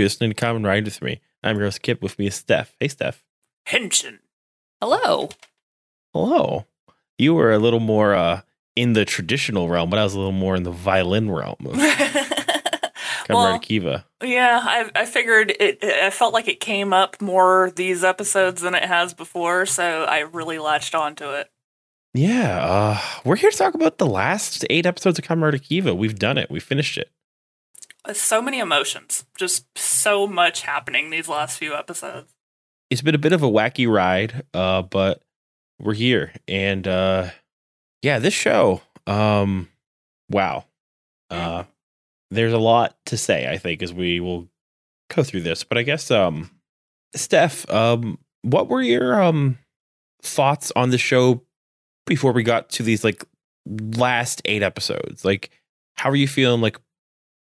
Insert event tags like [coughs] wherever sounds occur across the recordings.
You're listening to Common Ride with me. I'm your host Kip. With me is Steph. Hey, Steph. Henshin. Hello. Hello. You were a little more uh, in the traditional realm, but I was a little more in the violin realm [laughs] well, Kiva. yeah, I, I figured it. I felt like it came up more these episodes than it has before, so I really latched onto it. Yeah, uh, we're here to talk about the last eight episodes of Rider Kiva. We've done it. We finished it. Uh, So many emotions, just so much happening these last few episodes. It's been a bit of a wacky ride, uh, but we're here. And uh, yeah, this show, um, wow. Uh, there's a lot to say, I think, as we will go through this. But I guess, um, Steph, um, what were your um thoughts on the show before we got to these like last eight episodes? Like, how are you feeling like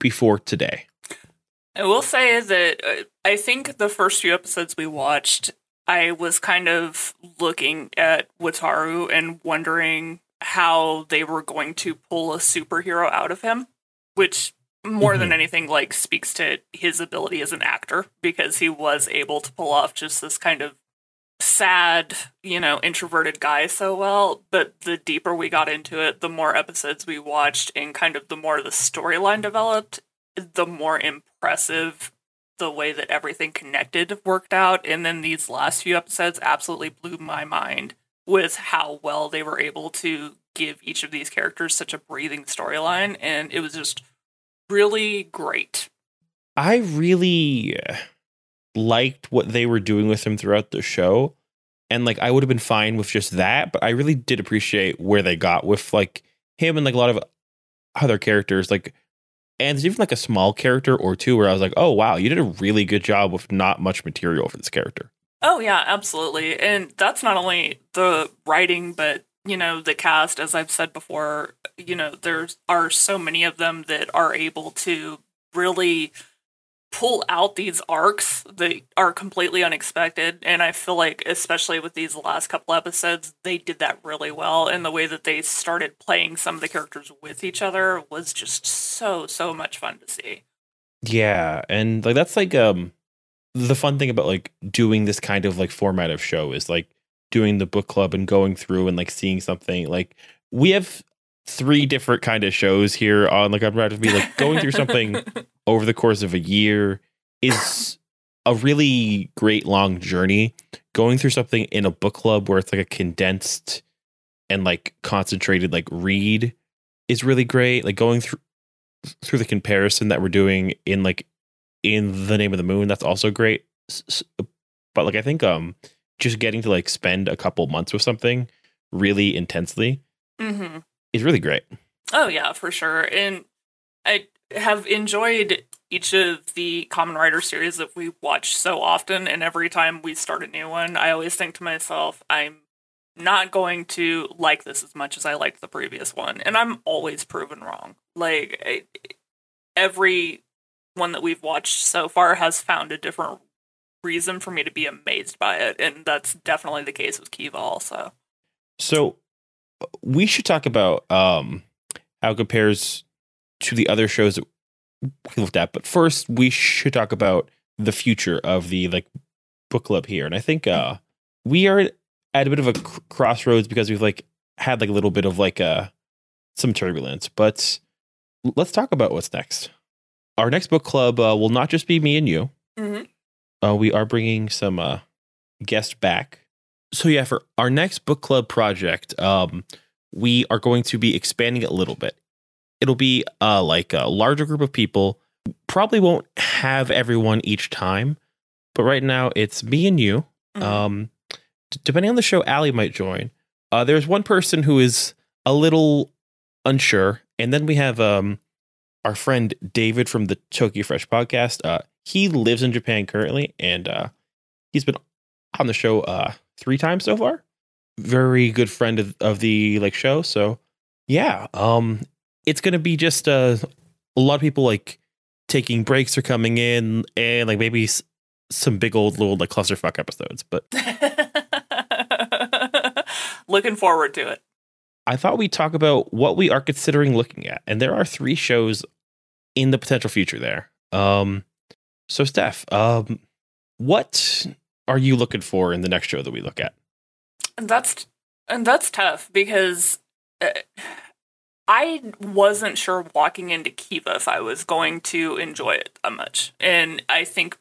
before today? I will say that uh, I think the first few episodes we watched, I was kind of looking at Wataru and wondering how they were going to pull a superhero out of him, which more than Mhm. anything like speaks to his ability as an actor because he was able to pull off just this kind of sad, you know, introverted guy so well. But the deeper we got into it, the more episodes we watched and kind of the more the storyline developed, the more impressive the way that everything connected worked out. And then these last few episodes absolutely blew my mind with how well they were able to give each of these characters such a breathing storyline. And it was just really great. I really liked what they were doing with him throughout the show. And like I would have been fine with just that, but I really did appreciate where they got with like him and like a lot of other characters. Like and there's even like a small character or two where I was like, oh wow, you did a really good job with not much material for this character. Oh yeah, absolutely. And that's not only the writing, but you know, the cast, as I've said before, you know, there are so many of them that are able to really pull out these arcs that are completely unexpected. And I feel like especially with these last couple episodes, they did that really well. And the way that they started playing some of the characters with each other was just so, so much fun to see. Yeah, and like that's like um the fun thing about like doing this kind of like format of show is like doing the book club and going through and like seeing something like we have three different kind of shows here on like I'm about to be like going through something [laughs] over the course of a year is a really great long journey. Going through something in a book club where it's like a condensed and like concentrated like read is really great. Like going through through the comparison that we're doing in like in the name of the moon that's also great but like i think um just getting to like spend a couple months with something really intensely mm-hmm. is really great Oh yeah, for sure. And I have enjoyed each of the Kamen Rider series that we watch so often and every time we start a new one, I always think to myself, I'm not going to like this as much as I liked the previous one. And I'm always proven wrong. Like I, every one that we've watched so far has found a different reason for me to be amazed by it, and that's definitely the case with Kiva also. so we should talk about um how compares to the other shows that we looked at but first we should talk about the future of the like book club here and i think uh we are at a bit of a cr- crossroads because we've like had like a little bit of like uh some turbulence but let's talk about what's next our next book club uh, will not just be me and you Mm-hmm. uh, we are bringing some uh, guests back. So yeah, for our next book club project, um, we are going to be expanding it a little bit. It'll be uh, like a larger group of people. Probably won't have everyone each time, but right now it's me and you. Mm-hmm. Um, d- depending on the show, Allie might join. Uh, there's one person who is a little unsure, and then we have um, our friend David from the Tokyo Fresh podcast. Uh, he lives in Japan currently, and uh, he's been on the show uh, three times so far. Very good friend of, of the like show. So yeah, um, it's gonna be just uh, a lot of people like taking breaks or coming in, and like maybe s- some big old little like clusterfuck episodes. But [laughs] Looking forward to it. I thought we'd talk about what we are considering looking at, and there are three shows in the potential future there. Um, So, Steph, um, what are you looking for in the next show that we look at? And that's and that's tough because uh, I wasn't sure walking into Kiva if I was going to enjoy it that much. And I think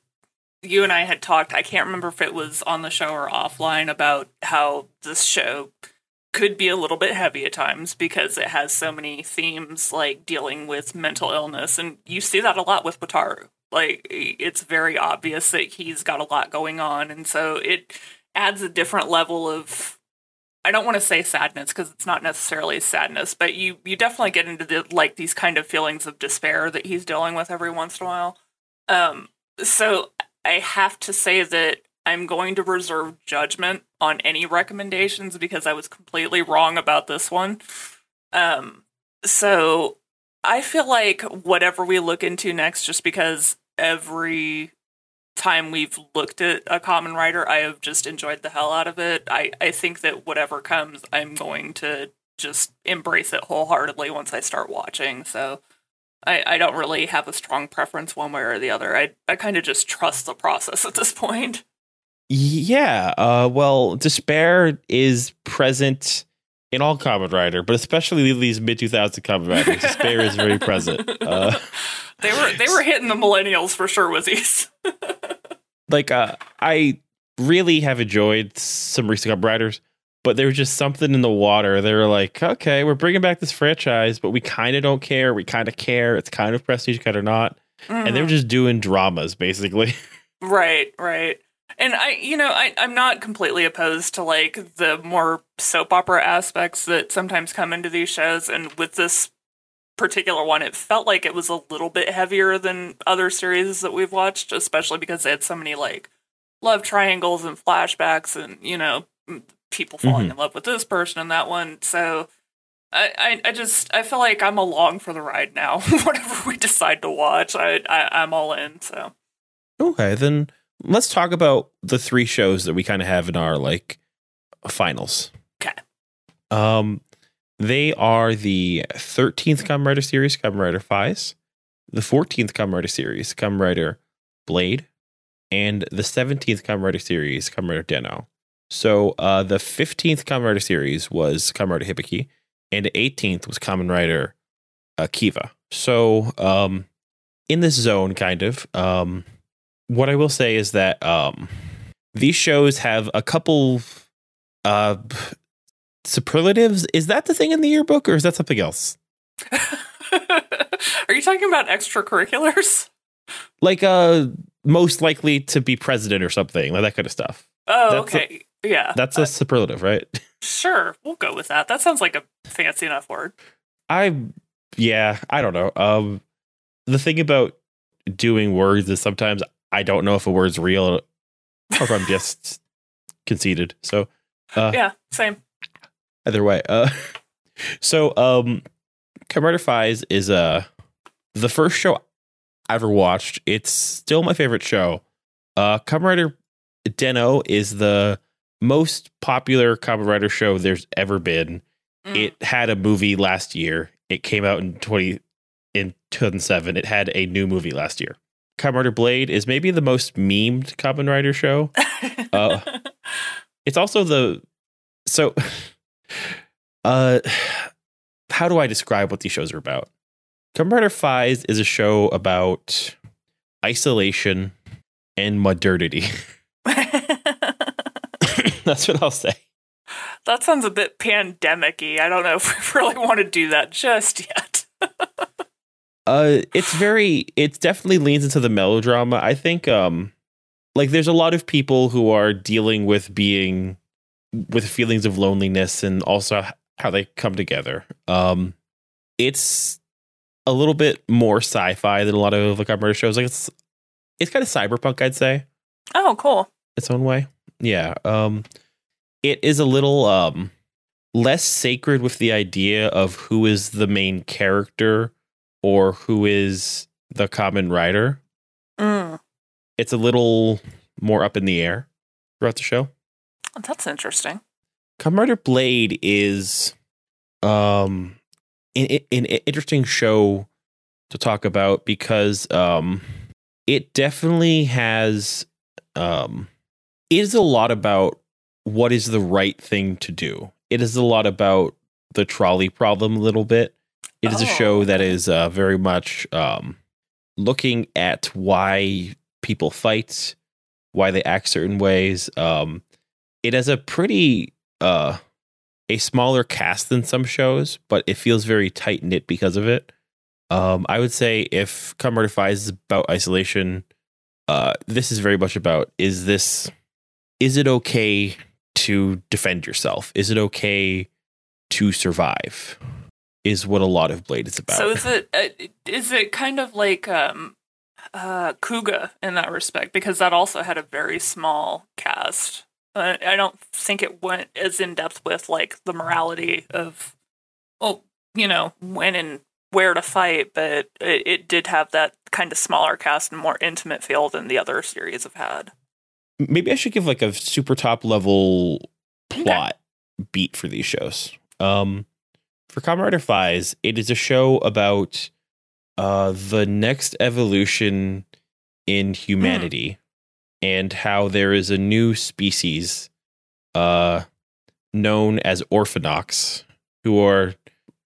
you and I had talked, I can't remember if it was on the show or offline, about how this show could be a little bit heavy at times because it has so many themes like dealing with mental illness. And you see that a lot with Wataru. Like, it's very obvious that he's got a lot going on. And so it adds a different level of I don't want to say sadness because it's not necessarily sadness, but you you definitely get into the like these kind of feelings of despair that he's dealing with every once in a while. Um, so I have to say that I'm going to reserve judgment on any recommendations because I was completely wrong about this one. Um, so I feel like whatever we look into next, just because every time we've looked at a Kamen Rider, I have just enjoyed the hell out of it. I, I think that whatever comes, I'm going to just embrace it wholeheartedly once I start watching. So I, I don't really have a strong preference one way or the other. I, I kind of just trust the process [laughs] at this point. Yeah. Uh, well, despair is present in all Kamen Rider, but especially these mid 2000 Kamen Riders. Despair is very present. Uh, [laughs] they were they were hitting the millennials for sure with these. [laughs] like uh, I really have enjoyed some recent Kamen Riders, but there was just something in the water. They were like, okay, we're bringing back this franchise, but we kind of don't care. We kind of care. It's kind of prestige, cut or not. Mm-hmm. And they were just doing dramas, basically. [laughs] Right, right. And I, you know, I, I'm not completely opposed to like the more soap opera aspects that sometimes come into these shows. And with this particular one, it felt like it was a little bit heavier than other series that we've watched, especially because they had so many like love triangles and flashbacks and, you know, people falling mm-hmm. in love with this person and that one. So I, I, I, just I feel like I'm along for the ride now. [laughs] Whatever we decide to watch, I, I I'm all in. So okay, then let's talk about the three shows that we kind of have in our like finals. Okay. Um, they are the 13th Kamen Rider series, Kamen Rider Faiz, the 14th Kamen Rider series, Kamen Rider Blade, and the 17th Kamen Rider series, Kamen Rider Den-O. So uh, the 15th Kamen Rider series was Kamen Rider Hibiki, and the 18th was Kamen Rider uh, Kiva. So um, in this zone, kind of, um, what I will say is that um, these shows have a couple uh, superlatives. Is that the thing in the yearbook, or is that something else? [laughs] Are you talking about extracurriculars? Like, uh, most likely to be president or something, like that kind of stuff. Oh, that's okay. A, yeah. That's a uh, superlative, right? [laughs] Sure. We'll go with that. That sounds like a fancy enough word. I, yeah, I don't know. Um, the thing about doing words is sometimes I don't know if a word's real or if I'm [laughs] just conceited. So, uh, yeah, same. Either way, uh, [laughs] so um, Rider Faiz is uh the first show I ever watched. It's still my favorite show. Uh, Kamen Rider Den-O is the most popular Kamen Rider show there's ever been. Mm. It had a movie last year. It came out in twenty in 2007. It had a new movie last year. Kamen Rider Blade is maybe the most memed Kamen Rider show. [laughs] uh, it's also the so [laughs] uh, how do I describe what these shows are about? Kamen Rider Faiz is a show about isolation and modernity. [laughs] That's what I'll say. That sounds a bit pandemic-y. I don't know if we really want to do that just yet. Uh it's very it definitely leans into the melodrama. I think um like there's a lot of people who are dealing with being with feelings of loneliness and also how they come together. Um, it's a little bit more sci-fi than a lot of like our murder shows. Like it's it's kind of cyberpunk, I'd say. Oh, cool. Its own way. Yeah. Um, it is a little um less sacred with the idea of who is the main character or who is the Kamen Rider. Mm. It's a little more up in the air throughout the show. That's interesting. Kamen Rider Blade is um an, an interesting show to talk about because um it definitely has um it is a lot about what is the right thing to do. It is a lot about the trolley problem a little bit. It is a Oh, show that is uh, very much um, looking at why people fight, why they act certain ways. Um, it has a pretty uh, a smaller cast than some shows, but it feels very tight knit because of it. Um, I would say if Comrade Five is about isolation, uh, this is very much about is this is it okay to defend yourself? Is it okay to survive? Is what a lot of Blade is about. So is it uh, is it kind of like um uh Kuuga in that respect because that also had a very small cast. Uh, I don't think it went as in depth with like the morality of well, you know, when and where to fight, but it, it did have that kind of smaller cast and more intimate feel than the other series have had. Maybe I should give like a super top level Okay. plot beat for these shows. Um, for Rider it is a show about uh, the next evolution in humanity and how there is a new species uh, known as Orphenoch, who are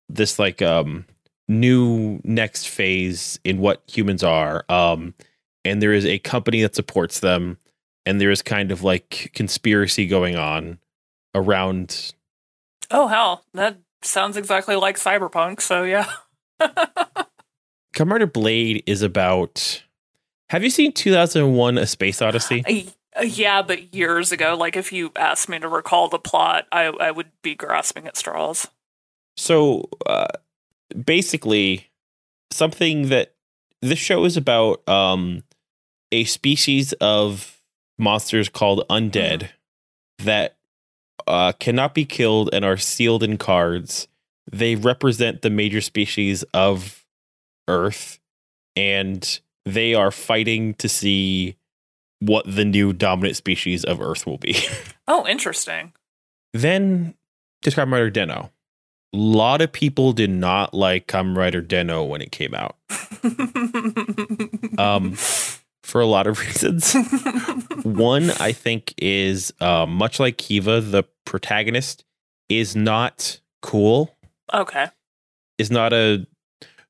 this like um, new next phase in what humans are. Um, and there is a company that supports them, and there is kind of like conspiracy going on around Oh hell, that sounds exactly like Cyberpunk. So yeah. [laughs] Rider Blade is about. Have you seen 2001: A Space Odyssey? I- yeah, but years ago, like if you asked me to recall the plot, I I would be grasping at straws. So, uh, basically, something that this show is about um, a species of monsters called undead that uh, cannot be killed and are sealed in cards. They represent the major species of Earth, and they are fighting to see what the new dominant species of Earth will be. [laughs] Oh, interesting. then to Kamen Rider Den-O. A lot of people did not like Kamen Rider Den-O when it came out [laughs] um, for a lot of [laughs] reasons. One, I think, is uh, much like Kiva, the protagonist is not cool. okay. Is not a.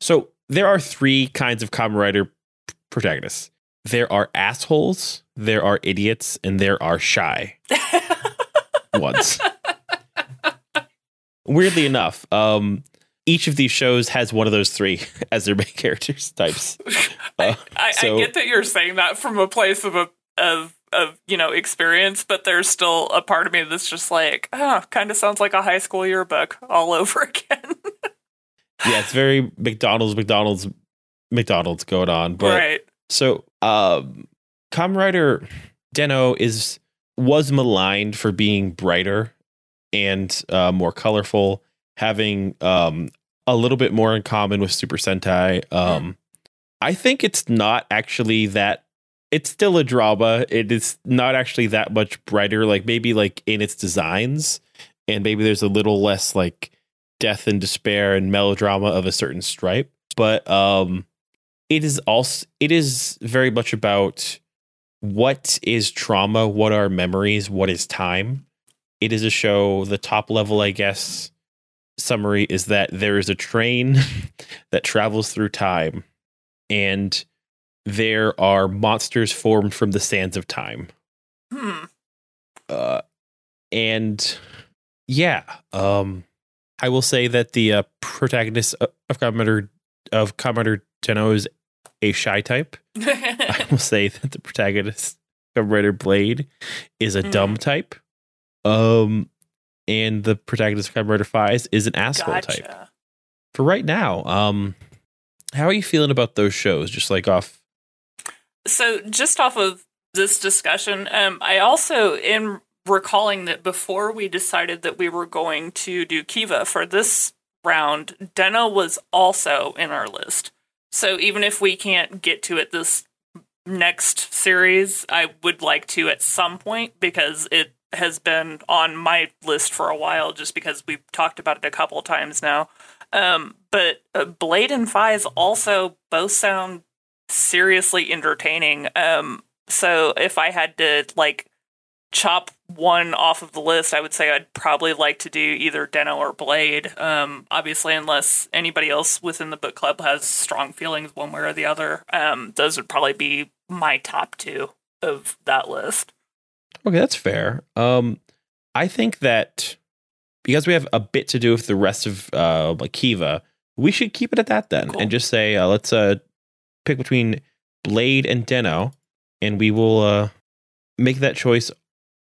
So there are three kinds of Kamen Rider protagonists. There are assholes, there are idiots, and there are shy [laughs] ones. Weirdly enough, um, each of these shows has one of those three [laughs] as their main [laughs] characters types. [laughs] Uh, I, so- I get that you're saying that from a place of a of of you know experience, but there's still a part of me that's just like, oh, kind of sounds like a high school yearbook all over again. yeah, it's very McDonald's, McDonald's, McDonald's going on. But right. so, um, Kamen Rider Den-O is was maligned for being brighter and uh, more colorful, having um, a little bit more in common with Super Sentai. Um, I think it's not actually that. It's still a drama. It is not actually that much brighter. Like maybe like in its designs, and maybe there's a little less like death and despair and melodrama of a certain stripe. But um, it is also it is very much about what is trauma, what are memories, what is time. It is a show. The top level, I guess, summary is that there is a train [laughs] that travels through time, and there are monsters formed from the sands of time. Hmm. Uh, and yeah, um, I will say that the uh, protagonist of of Commander of Commander Tenno is a shy type. [laughs] I will say that the protagonist of Rider Blade is a Mm. dumb type. Um, and the protagonist of Kamen Rider Faiz is an asshole type. For right now, um, how are you feeling about those shows? Just like off. So, just off of this discussion, um, I also in recalling that before we decided that we were going to do Kiva for this round, Den-O was also in our list. So even if we can't get to it this next series, I would like to at some point because it has been on my list for a while just because we've talked about it a couple times now. Um, but uh, Blade and Faiz also both sound seriously entertaining. Um, so if I had to like chop one off of the list, I would say I'd probably like to do either Den-O or Blade. Um, obviously, unless anybody else within the book club has strong feelings one way or the other, um, those would probably be my top two of that list. Okay, that's fair. Um, I think that because we have a bit to do with the rest of uh, like Kiva, we should keep it at that then, Cool. and just say uh, let's uh pick between Blade and Den-O, and we will uh make that choice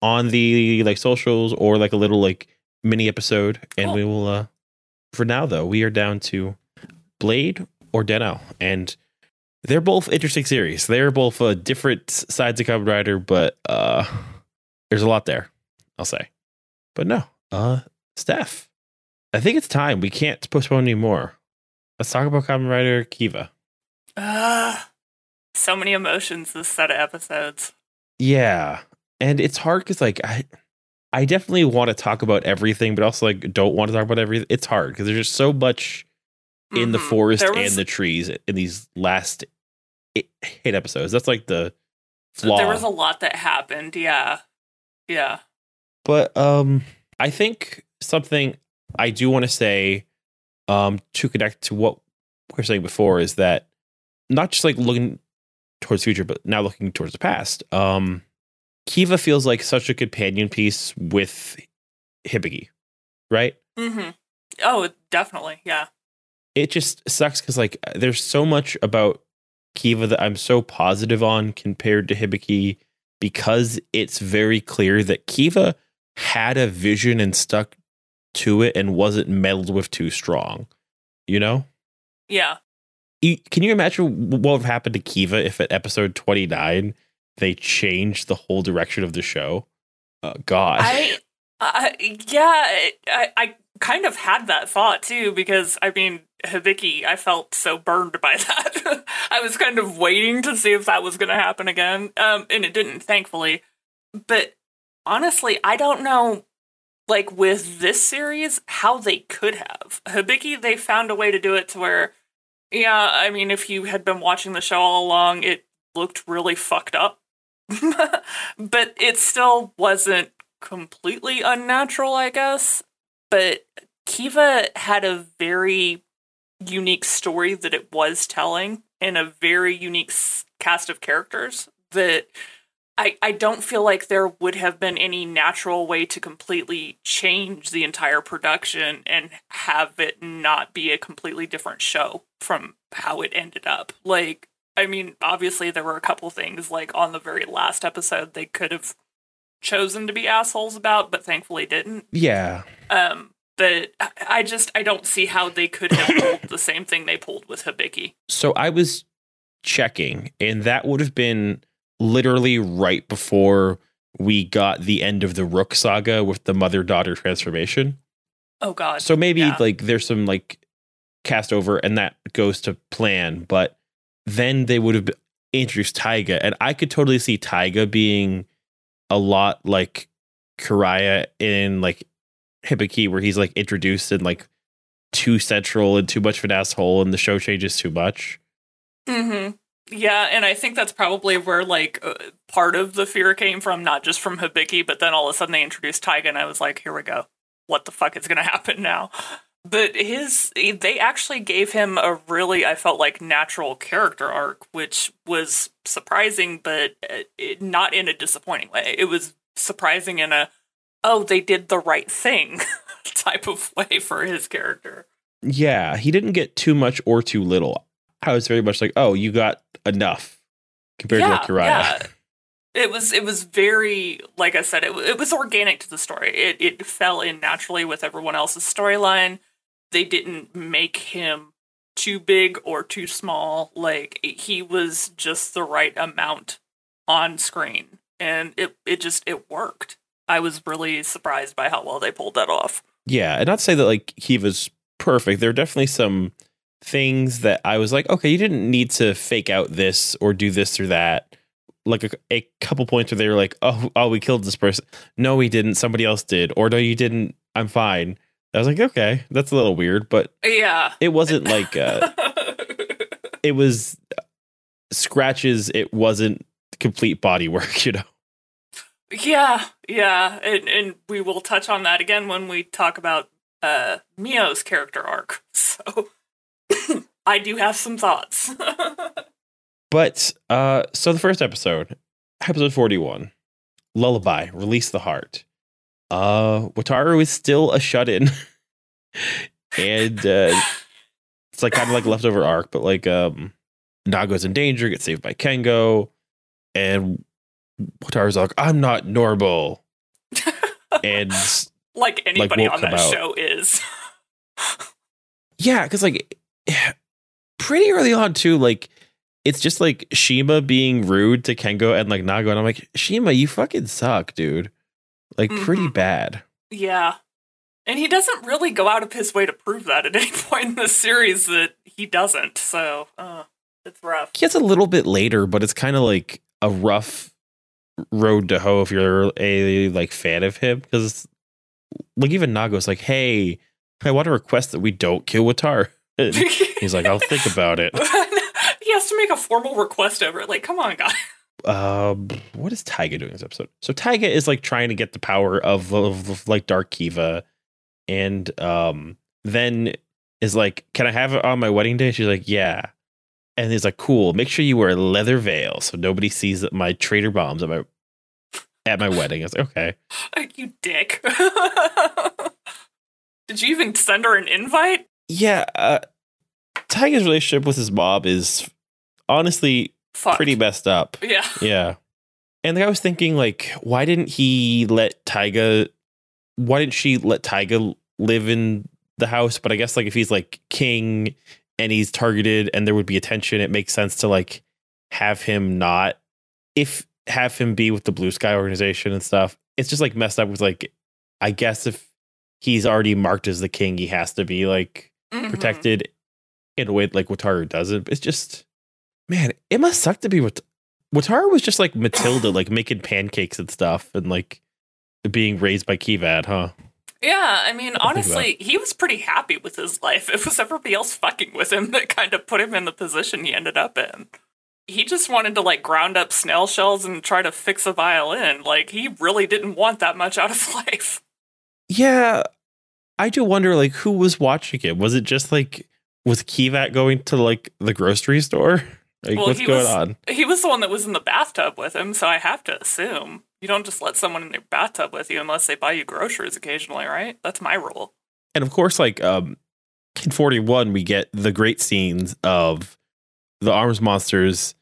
on the like socials or like a little like mini episode, and Cool. we will. uh For now, though, we are down to Blade or Den-O, and they're both interesting series. They're both uh, different sides of Kamen Rider, but uh there's a lot there. I'll say, but no, uh, Steph, I think it's time. We can't postpone anymore. Let's talk about Kamen Rider Kiva. Uh, so many emotions this set of episodes. Yeah, and it's hard because like I, I definitely want to talk about everything, but also like don't want to talk about everything. It's hard because there's just so much in the Mhm. forest There and the trees in these last eight, eight episodes. That's like the flaw. There was a lot that happened. Yeah. Yeah. but um, I think something I do want to say um to connect to what we were saying before is that not just like looking towards the future, but now looking towards the past. Um, Kiva feels like such a companion piece with Hibiki, right? Mm hmm Oh, definitely. Yeah. it just sucks because like there's so much about Kiva that I'm so positive on compared to Hibiki because it's very clear that Kiva had a vision and stuck to it and wasn't meddled with too strong. You know? Yeah. Can you imagine what would have happened to Kiva if at episode 29 they changed the whole direction of the show? Uh, oh, God. I, I yeah, I, I kind of had that thought too because I mean, Hibiki, I felt so burned by [laughs] that. I was kind of waiting to see if that was going to happen again, um, and it didn't, thankfully. But honestly, I don't know. Like with this series, how they could have Hibiki, they found a way to do it to where, yeah, I mean, if you had been watching the show all along, it looked really fucked up, [laughs] but it still wasn't completely unnatural, I guess. But Kiva had a very unique story that it was telling and a very unique cast of characters that I, I don't feel like there would have been any natural way to completely change the entire production and have it not be a completely different show from how it ended up. Like, I mean, obviously there were a couple things like on the very last episode they could have chosen to be assholes about, but thankfully didn't. yeah. Um, but I- just I don't see how they could have [coughs] pulled the same thing they pulled with Hibiki. So I was checking, and that would have been literally right before we got the end of the Rook saga with the mother daughter transformation. Oh God. So maybe yeah. like there's some like cast over, and that goes to plan, but then they would have introduced Taiga, and I could totally see Taiga being a lot like Kiriya in like Hibiki, where he's like introduced and like too central and too much of an asshole, and the show changes too much. hmm Yeah, and I think that's probably where like uh, part of the fear came from, not just from Hibiki, but then all of a sudden they introduced Taiga, and I was like, here we go. What the fuck is going [laughs] to happen now? But his, they actually gave him a really, I felt like, natural character arc, which was surprising, but uh, it, not in a disappointing way. It was surprising in a, oh, they did the right thing [laughs] type of way for his character. Yeah, he didn't get too much or too little. I was very much like, oh, you got enough compared to like Uriah. It was it was very like I said it it was organic to the story. It it fell in naturally with everyone else's storyline. They didn't make him too big or too small. Like he was just the right amount on screen, and it it just it worked. I was really surprised by how well they pulled that off. Yeah, and not to say that like he was perfect. There are definitely some things that I was like, okay, you didn't need to fake out this or do this or that. Like a, a couple points where they were like, oh, oh, we killed this person. No, we didn't. Somebody else did. Or no, you didn't. I'm fine. I was like, okay, that's a little weird, but Yeah. it wasn't like uh, [laughs] it was scratches it wasn't complete body work, [laughs] you know. Yeah, yeah, and, and we will touch on that again when we talk about uh Mio's character arc. [laughs] So [coughs] I do have some thoughts. But uh so the first episode, episode 41, Lullaby, Release the Heart. Uh Wataru is still a shut-in. [laughs] and uh it's like kind of like leftover arc, but like um Nago's in danger, gets saved by Kengo, and Wataru's like, I'm not normal. [laughs] and like anybody woke on that out. show is. yeah, because like pretty early on too, like it's just like Shima being rude to Kengo and like Nago, and I'm like, Shima, you fucking suck, dude. Like pretty Mhm. bad. Yeah. And he doesn't really go out of his way to prove that at [laughs] any point in the series that he doesn't. So, uh, it's rough. He gets a little bit later, but it's kind of like a rough road to hoe if you're a like fan of him because like even Nago's like, hey, I want to request that we don't kill Watar. [laughs] He's like, I'll think about it. [laughs] he has to make a formal request over it. Like, come on, guy. Um what is Taiga doing this episode? So Taiga is like trying to get the power of, of, of, like Dark Kiva and um then is like, Can I have it on my wedding day? She's like, Yeah. And he's like, Cool, make sure you wear a leather veil so nobody sees my traitor bombs at my at my wedding. I was like, Okay. [laughs] you dick. [laughs] Did you even send her an invite? Yeah, uh Taiga's relationship with his mom is honestly Fuck. pretty messed up. Yeah. [laughs] Yeah. And like, I was thinking, like, why didn't he let Taiga? Why didn't she let Taiga live in the house? But I guess like if he's like king and he's targeted and there would be attention, it makes sense to like have him not if have him be with the Blue Sky organization and stuff. It's just like messed up with like I guess if he's already marked as the king, he has to be like Mhm. protected in a way like Wataru doesn't. It's just man, it must suck to be with Wataru was just like Matilda, like making pancakes and stuff and like being raised by Kivat, huh? Yeah, I mean, honestly, he was pretty happy with his life. It was everybody else fucking with him that kind of put him in the position he ended up in. He just wanted to like ground up snail shells and try to fix a violin. Like he really didn't want that much out of [laughs] life. Yeah. I do wonder like who was watching it. Was it just like was Kivat going to like the grocery store? Like Well, what's he going was- on? He was the one that was in the bathtub with him, so I have to assume you don't just let someone in their bathtub with you unless they buy you groceries occasionally, right? That's my rule. And of course, like um in 41, we get the great scenes of the arms monsters.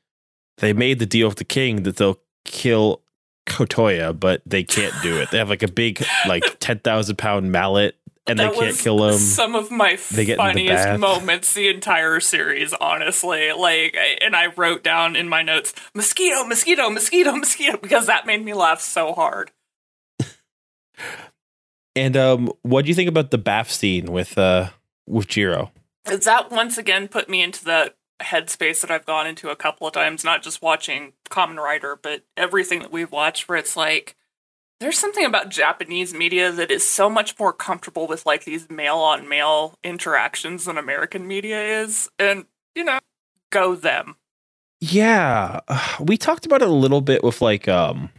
They made the deal with the king that they'll kill Kotoya, but they can't do it. They have like a big, like [laughs] 10,000 pound mallet and that they can't was kill him. Some of my in the funniest moments the entire series, honestly. Like, and I wrote down in my notes, mosquito, mosquito, mosquito, mosquito, because that made me laugh so hard. [laughs] And um, what do you think about the bath scene with uh with Jiro? That once again put me into the headspace that I've gone into a couple of times, not just watching Kamen Rider, but everything that we've watched, where it's like, there's something about Japanese media that is so much more comfortable with like these male on male interactions than American media is. And, you know, go them. Yeah, uh, [sighs] we talked about it a little bit with like um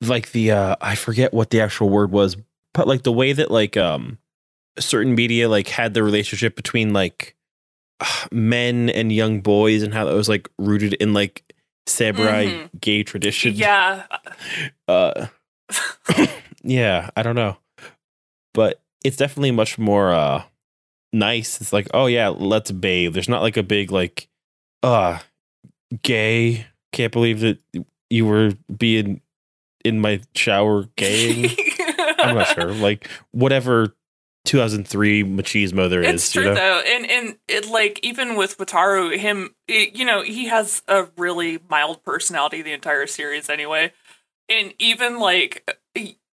like the uh I forget what the actual word was, but like the way that like um certain media like had the relationship between like [sighs] men and young boys and how that was like rooted in like samurai gay tradition. Yeah. [laughs] Uh [laughs] yeah, I don't know. But it's definitely much more uh nice. It's like, oh yeah, let's bathe. There's not like a big like uh gay. Can't believe that you were being in my shower gaying. [laughs] I'm not sure. Like whatever 2003 machismo there is. It's you true know? though, and and it like even with Wataru, him, it- you know, he has a really mild personality the entire series anyway, and even like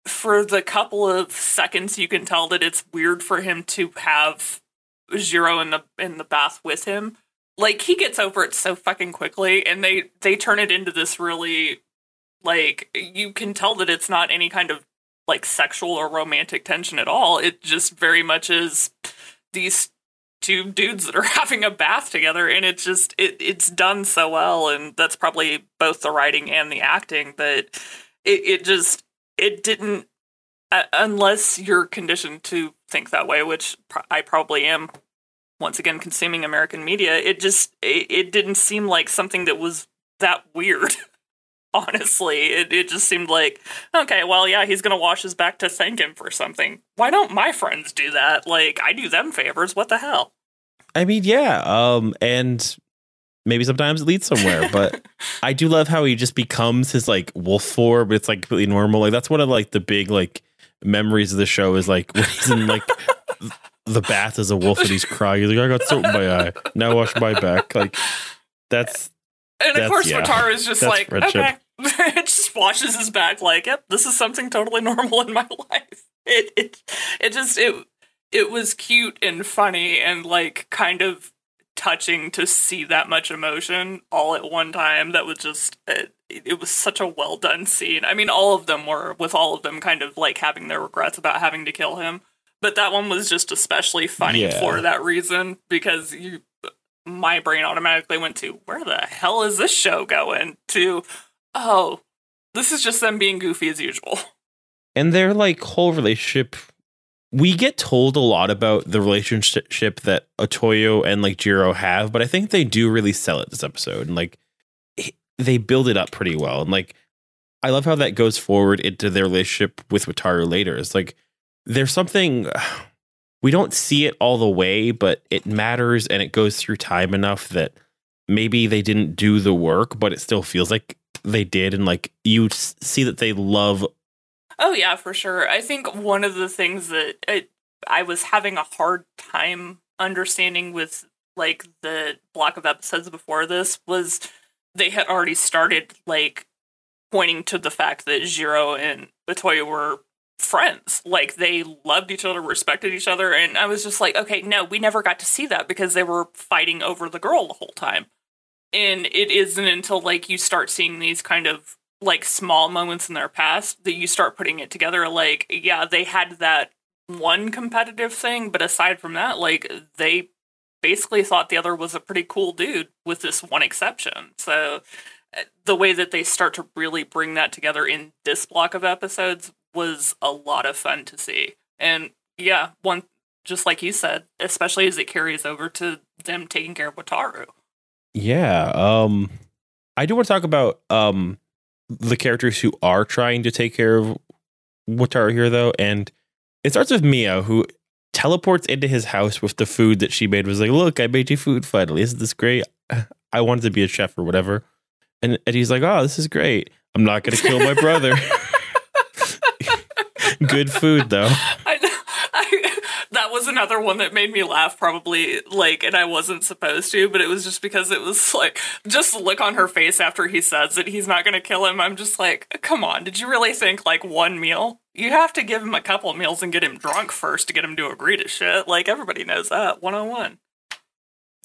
for the couple of seconds, you can tell that it's weird for him to have Jiro in the in the bath with him. Like he gets over it so fucking quickly, and they they turn it into this really like you can tell that it's not any kind of like sexual or romantic tension at all. It just very much is these two dudes that are [laughs] having a bath together and it's just it, it's done so well and that's probably both the writing and the acting but it, it just it didn't uh, unless you're conditioned to think that way which pr- i probably am once again consuming american media it just it, it didn't seem like something that was that weird [laughs] honestly. It, it just seemed like okay well yeah he's gonna wash his back to thank him for something. Why don't my friends do that? Like i do them favors. What the hell? I mean, yeah. Um, and maybe sometimes it leads somewhere, [laughs] but I do love how he just becomes his like wolf form. but It's like completely normal. Like that's one of like the big like memories of the show is like [laughs] when he's in like the bath as a wolf and he's crying. He's like, I got soap in my eye. Now wash my back. Like that's and of course yeah. Wataru is just like friendship. okay [laughs] it just washes his back like yep this is something totally normal in my life it it it just it it was cute and funny and like kind of touching to see that much emotion all at one time that was just it, it was such a well done scene. I mean all of them were with all of them kind of like having their regrets about having to kill him. But that one was just especially funny Yeah. for that reason because you my brain automatically went to where the hell is this show going? to oh this is just them being goofy as usual. And their like whole relationship we get told a lot about the relationship that Otoya and like Jiro have, but I think they do really sell it this episode and like they build it up pretty well. And like I love how that goes forward into their relationship with Wataru later. It's like there's something [sighs] we don't see it all the way, but it matters and it goes through time enough that maybe they didn't do the work, but it still feels like they did and like you see that they love Oh yeah, for sure. I think one of the things that I, I was having a hard time understanding with like the block of episodes before this was they had already started like pointing to the fact that Jiro and Otoya were friends. Like they loved each other, respected each other, and I was just like, okay, no, we never got to see that because they were fighting over the girl the whole time. And it isn't until like you start seeing these kind of like small moments in their past that you start putting it together like yeah they had that one competitive thing but aside from that like they basically thought the other was a pretty cool dude with this one exception so uh, the way that they start to really bring that together in this block of episodes was a lot of fun to see and yeah one just like you said especially as it carries over to them taking care of wataru Yeah. Um I do want to talk about um the characters who are trying to take care of Wataru here though, and it starts with Mio who teleports into his house with the food that she made was like, Look, I made you food finally. Isn't this great? I wanted to be a chef or whatever. And and he's like, Oh, this is great. I'm not gonna kill my brother. [laughs] [laughs] Good food though. Was another one that made me laugh, probably like, and I wasn't supposed to, but it was just because it was [laughs] like, just look on her face after he says that he's not going to kill him. I'm just like, come on, did you really think like one meal? You have to give him a couple meals and get him drunk first to get him to agree to shit. Like everybody knows that one on one.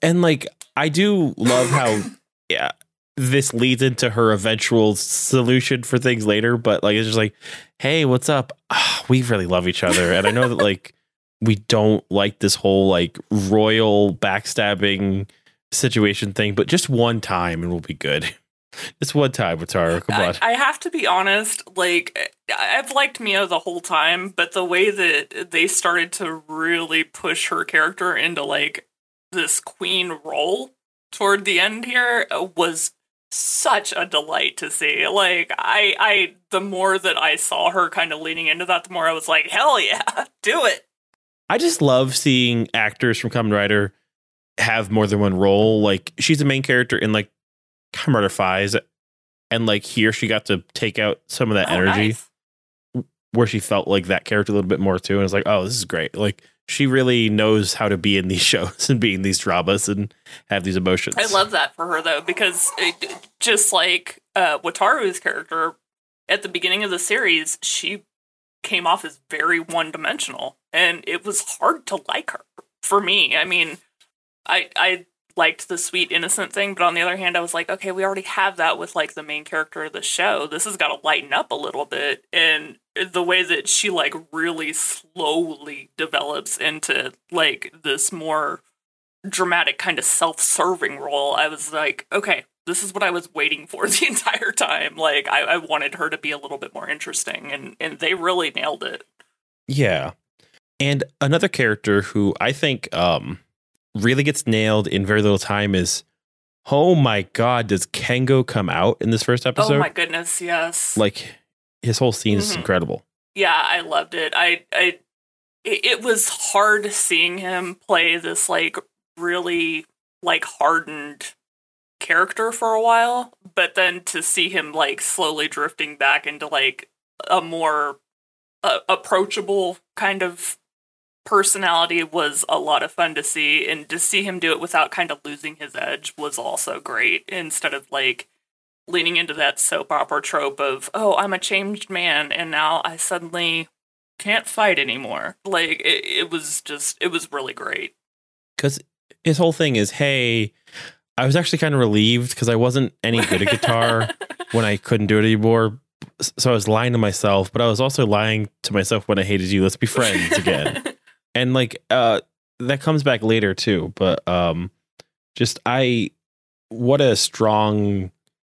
And like I do love how yeah this leads into her eventual solution for things later, but like it's just like, hey, what's up? Ah, we really love each other. And I know that like we don't like this whole like royal backstabbing situation thing, but just one time and we'll be good. [laughs] Just one time, Wataru. Come on. I, I have to be honest, like I've liked Mio the whole time, but the way that they started to really push her character into like this queen role toward the end here uh, was such a delight to see. Like I I the more that I saw her kind of leaning into that, the more I was like, hell yeah, [laughs] do it. I just love seeing actors from Kamen Rider have more than one role. Like she's the main character in like Kamen Rider Faiz, and like here she got to take out some of that Oh, energy nice. where she felt like that character a little bit more too. And it's like, oh, this is great. Like she really knows how to be in these [laughs] shows and be in these dramas and have these emotions. I love that for her though, because it, just like uh, Wataru's character at the beginning of the series, she came off as very one dimensional, and it was hard to like her. For me, I mean, I I liked the sweet innocent thing, but on the other hand, I was like, okay, we already have that with like the main character of the show. This has got to lighten up a little bit, and the way that she like really slowly develops into like this more dramatic kind of self-serving role, I was like, okay, this is what I was waiting for [laughs] the entire time. Like I, I wanted her to be a little bit more interesting, and and they really nailed it. Yeah. And another character who I think um, really gets nailed in very little time is oh my god, does Kengo come out in this first episode? Oh my goodness, yes. Like his whole scene is Mhm. incredible. yeah, I loved it. I I it, it was hard seeing him play this like really like hardened character for a while, but then to see him like slowly drifting back into like a more uh, approachable kind of personality was a lot of fun to see and to see him do it without kind of losing his edge was also great instead of like leaning into that soap opera trope of oh i'm a changed man and now i suddenly can't fight anymore like it, it was just it was really great Because his whole thing is, hey, I was actually kind of relieved because I wasn't any good at guitar [laughs] when I couldn't do it anymore. So I was lying to myself, but I was also lying to myself when I hated you. Let's be friends again. [laughs] and like uh that comes back later too but um just i what a strong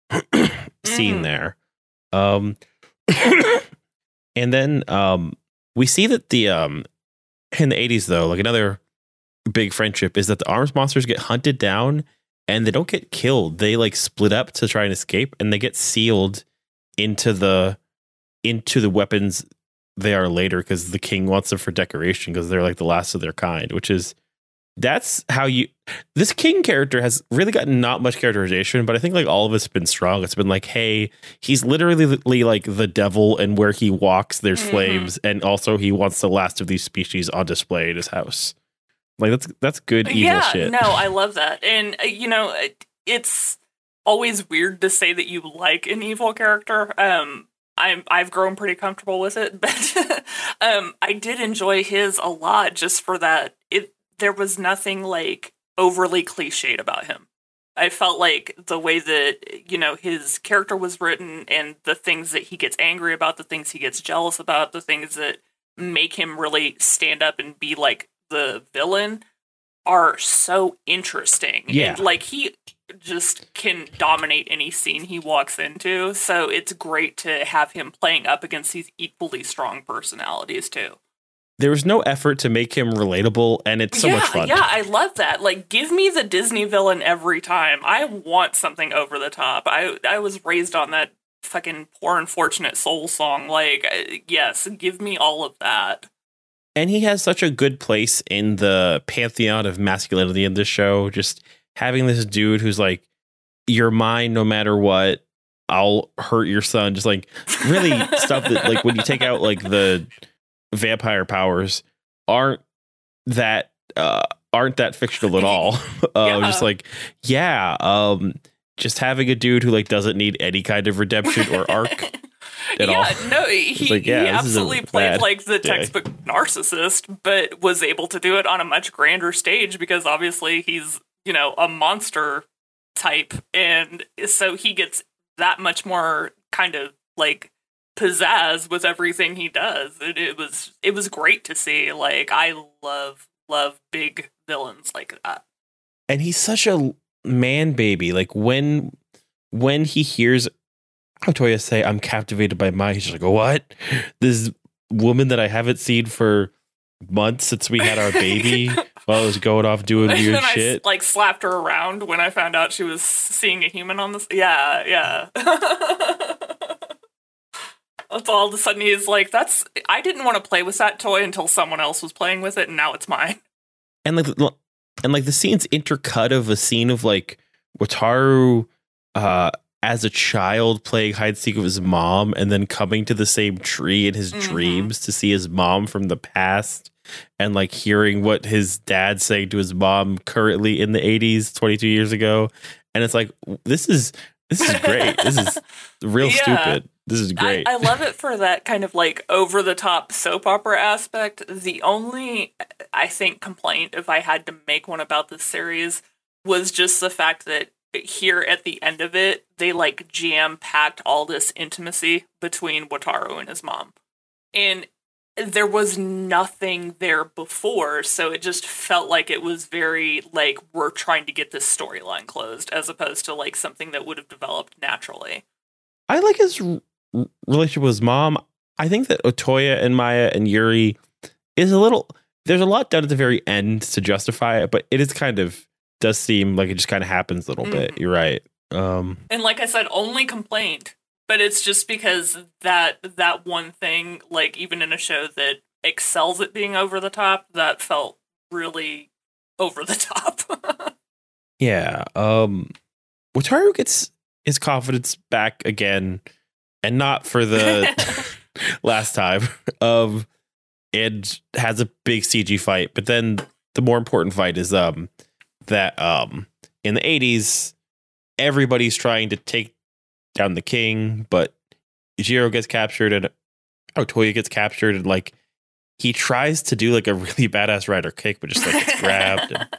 [clears throat] scene Mhm. there um [coughs] and then um we see that the um in the 80s though like another big friendship is that the arms monsters get hunted down and they don't get killed they like split up to try and escape and they get sealed into the into the weapons they are later because the king wants them for decoration because they're like the last of their kind, which is that's how you this king character has really gotten not much characterization, but I think like all of it's been strong. It's been like, hey, he's literally like the devil, and where he walks, there's Mhm. flames, and also he wants the last of these species on display in his house. Like that's that's good evil yeah shit. no i love that and uh, you know it's always weird to say that you like an evil character um I'm, I've grown pretty comfortable with it, [laughs] but um, I did enjoy his a lot just for that. It there was nothing like overly cliched about him. I felt like the way that you know his character was written and the things that he gets angry about, the things he gets jealous about, the things that make him really stand up and be like the villain are so interesting. Yeah. And, like he just can dominate any scene he walks into. So it's great to have him playing up against these equally strong personalities too. There was no effort to make him relatable, and it's so yeah, much fun. yeah, I love that. Like, give me the Disney villain every time. I want something over the top. I I was raised on that fucking poor unfortunate soul song. Like, uh, yes, give me all of that. and he has such a good place in the pantheon of masculinity in this show. Just having this dude who's like, "You're mine, no matter what. I'll hurt your son." Just like really [laughs] stuff that, like, when you take out like the vampire powers, aren't that uh aren't that fictional at all? [laughs] [laughs] uh, Yeah. Just like, yeah, um, just having a dude who like doesn't need any kind of redemption or arc. at yeah, all. no, he, like, yeah, he this is a absolutely played like the textbook narcissist, but was able to do it on a much grander stage because obviously he's, you know, a monster type. And so he gets that much more kind of like pizzazz with everything he does. It, it was it was great to see. Like I love love big villains like that. and he's such a man baby. Like when when he hears Toya say, "I'm captivated by Mai," he's like, "What? This woman that I haven't seen for months since we had our [laughs] baby while I was going off doing [laughs] weird and I shit." like slapped her around when I found out she was seeing a human on this. Yeah, yeah. [laughs] That's all of a sudden he's like, "That's I didn't want to play with that toy until someone else was playing with it, and now it's mine." and like and like the scenes intercut of a scene of like Wataru uh as a child playing hide and seek with his mom and then coming to the same tree in his Mhm. dreams to see his mom from the past and like hearing what his dad saying to his mom currently in the 80s 22 years ago and it's like this is this is great this is [laughs] real Yeah. stupid this is great I, I love it for that kind of like over the top soap opera aspect. The only, I think, complaint, if I had to make one about this series, was just the fact that here at the end of it, they like jam packed all this intimacy between Wataru and his mom. And there was nothing there before, so it just felt like it was very like we're trying to get this storyline closed as opposed to like something that would have developed naturally. I like his r- relationship with his mom. I think that Otoya and Maya and Yuri is a little there's a lot done at the very end to justify it, but it is kind of does seem like it just kind of happens a little mm. bit. You're right. Um And like I said, only complained but it's just because that that one thing like even in a show that excels at being over the top that felt really over the [laughs] top. Yeah um wataru gets his confidence back again and not for the [laughs] last time um and has a big cg fight. But then the more important fight is um that um in the 80s everybody's trying to take down the king, but Jiro gets captured and oh, Otoya gets captured and like he tries to do like a really [laughs] badass rider kick, but just like gets grabbed. And... [laughs]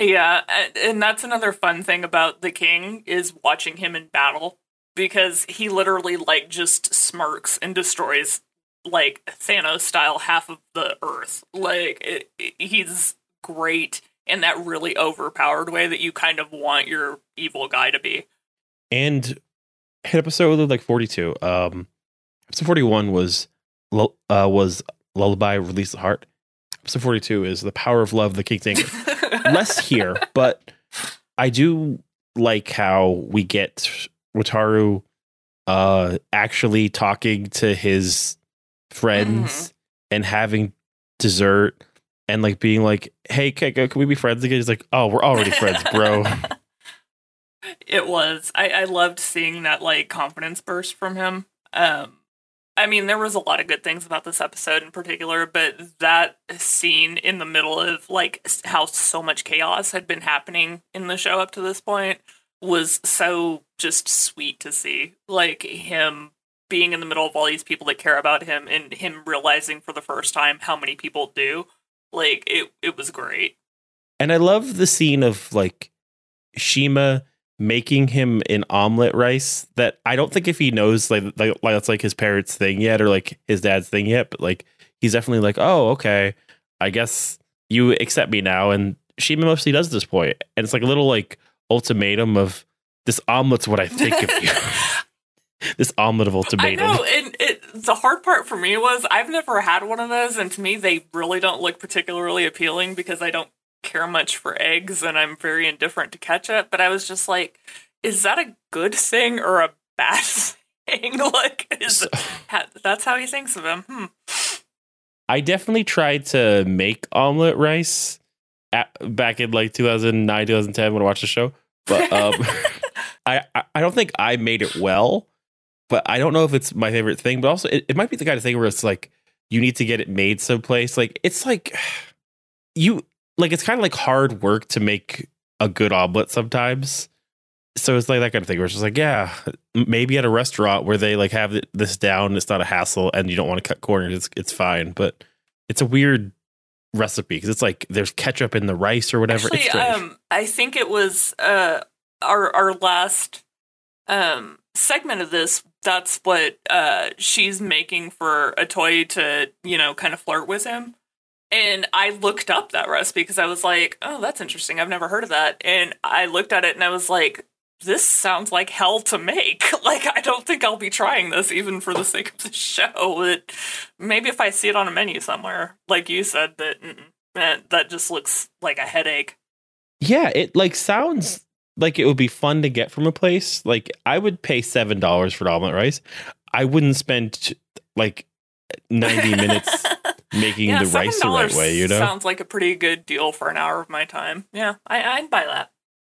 Yeah, and that's another fun thing about the king is watching him in battle because he literally like just smirks and destroys like Thanos style half of the earth. Like it, it, he's great in that really overpowered way that you kind of want your evil guy to be and hit episode like 42 um episode 41 was uh was lullaby release the heart. Episode 42 is the power of love the king's [laughs] anger less here but i do like how we get wataru uh actually talking to his friends mm. and having dessert and like being like hey can, can we be friends again? He's like oh we're already friends bro [laughs] it was. I, I loved seeing that like confidence burst from him. Um, I mean, there was a lot of good things about this episode in particular, but that scene in the middle of like how so much chaos had been happening in the show up to this point was so just sweet to see. Like him being in the middle of all these people that care about him and him realizing for the first time how many people do. Like it it was great. And I love the scene of like Shima making him an omelet rice that I don't think if he knows like, like like that's like his parents thing yet or like his dad's thing yet, but like he's definitely like, oh okay, I guess you accept me now. And she mostly does this point, and it's like a little like ultimatum of this omelet's what I think of you. [laughs] [laughs] this omelet of ultimatum. I know, and it, the hard part for me was I've never had one of those, and to me they really don't look particularly appealing because I don't care much for eggs and I'm very indifferent to ketchup, but I was just like, is that a good thing or a bad [laughs] thing? [laughs] like, is that's how he thinks of him? Hmm. I definitely tried to make omelet rice at, back in like 2009, 2010 when I watched the show, but um, [laughs] I I don't think I made it well. But I don't know if it's my favorite thing. But also, it, it might be the kind of thing where it's like you need to get it made someplace. Like it's like [sighs] you like it's kind of like hard work to make a good omelet sometimes. So it's like that kind of thing where it's just like, yeah, maybe at a restaurant where they like have this down, it's not a hassle, and you don't want to cut corners, it's it's fine. But it's a weird recipe because it's like there's ketchup in the rice or whatever. Actually, um, I think it was uh our our last um segment of this. That's what uh she's making for Otoya to you know kind of flirt with him. And I looked up that recipe because I was like, oh, that's interesting. I've never heard of that. And I looked at it and I was like, this sounds like hell to make. [laughs] like, I don't think I'll be trying this even for the sake of the show. That maybe if I see it on a menu somewhere, like you said, that eh, that just looks like a headache. Yeah, it like sounds like it would be fun to get from a place. Like I would pay seven dollars for omelet rice. I wouldn't spend like ninety minutes [laughs] making yeah, the rice the right way, you know? Sounds like a pretty good deal for an hour of my time. Yeah, I, I'd buy that.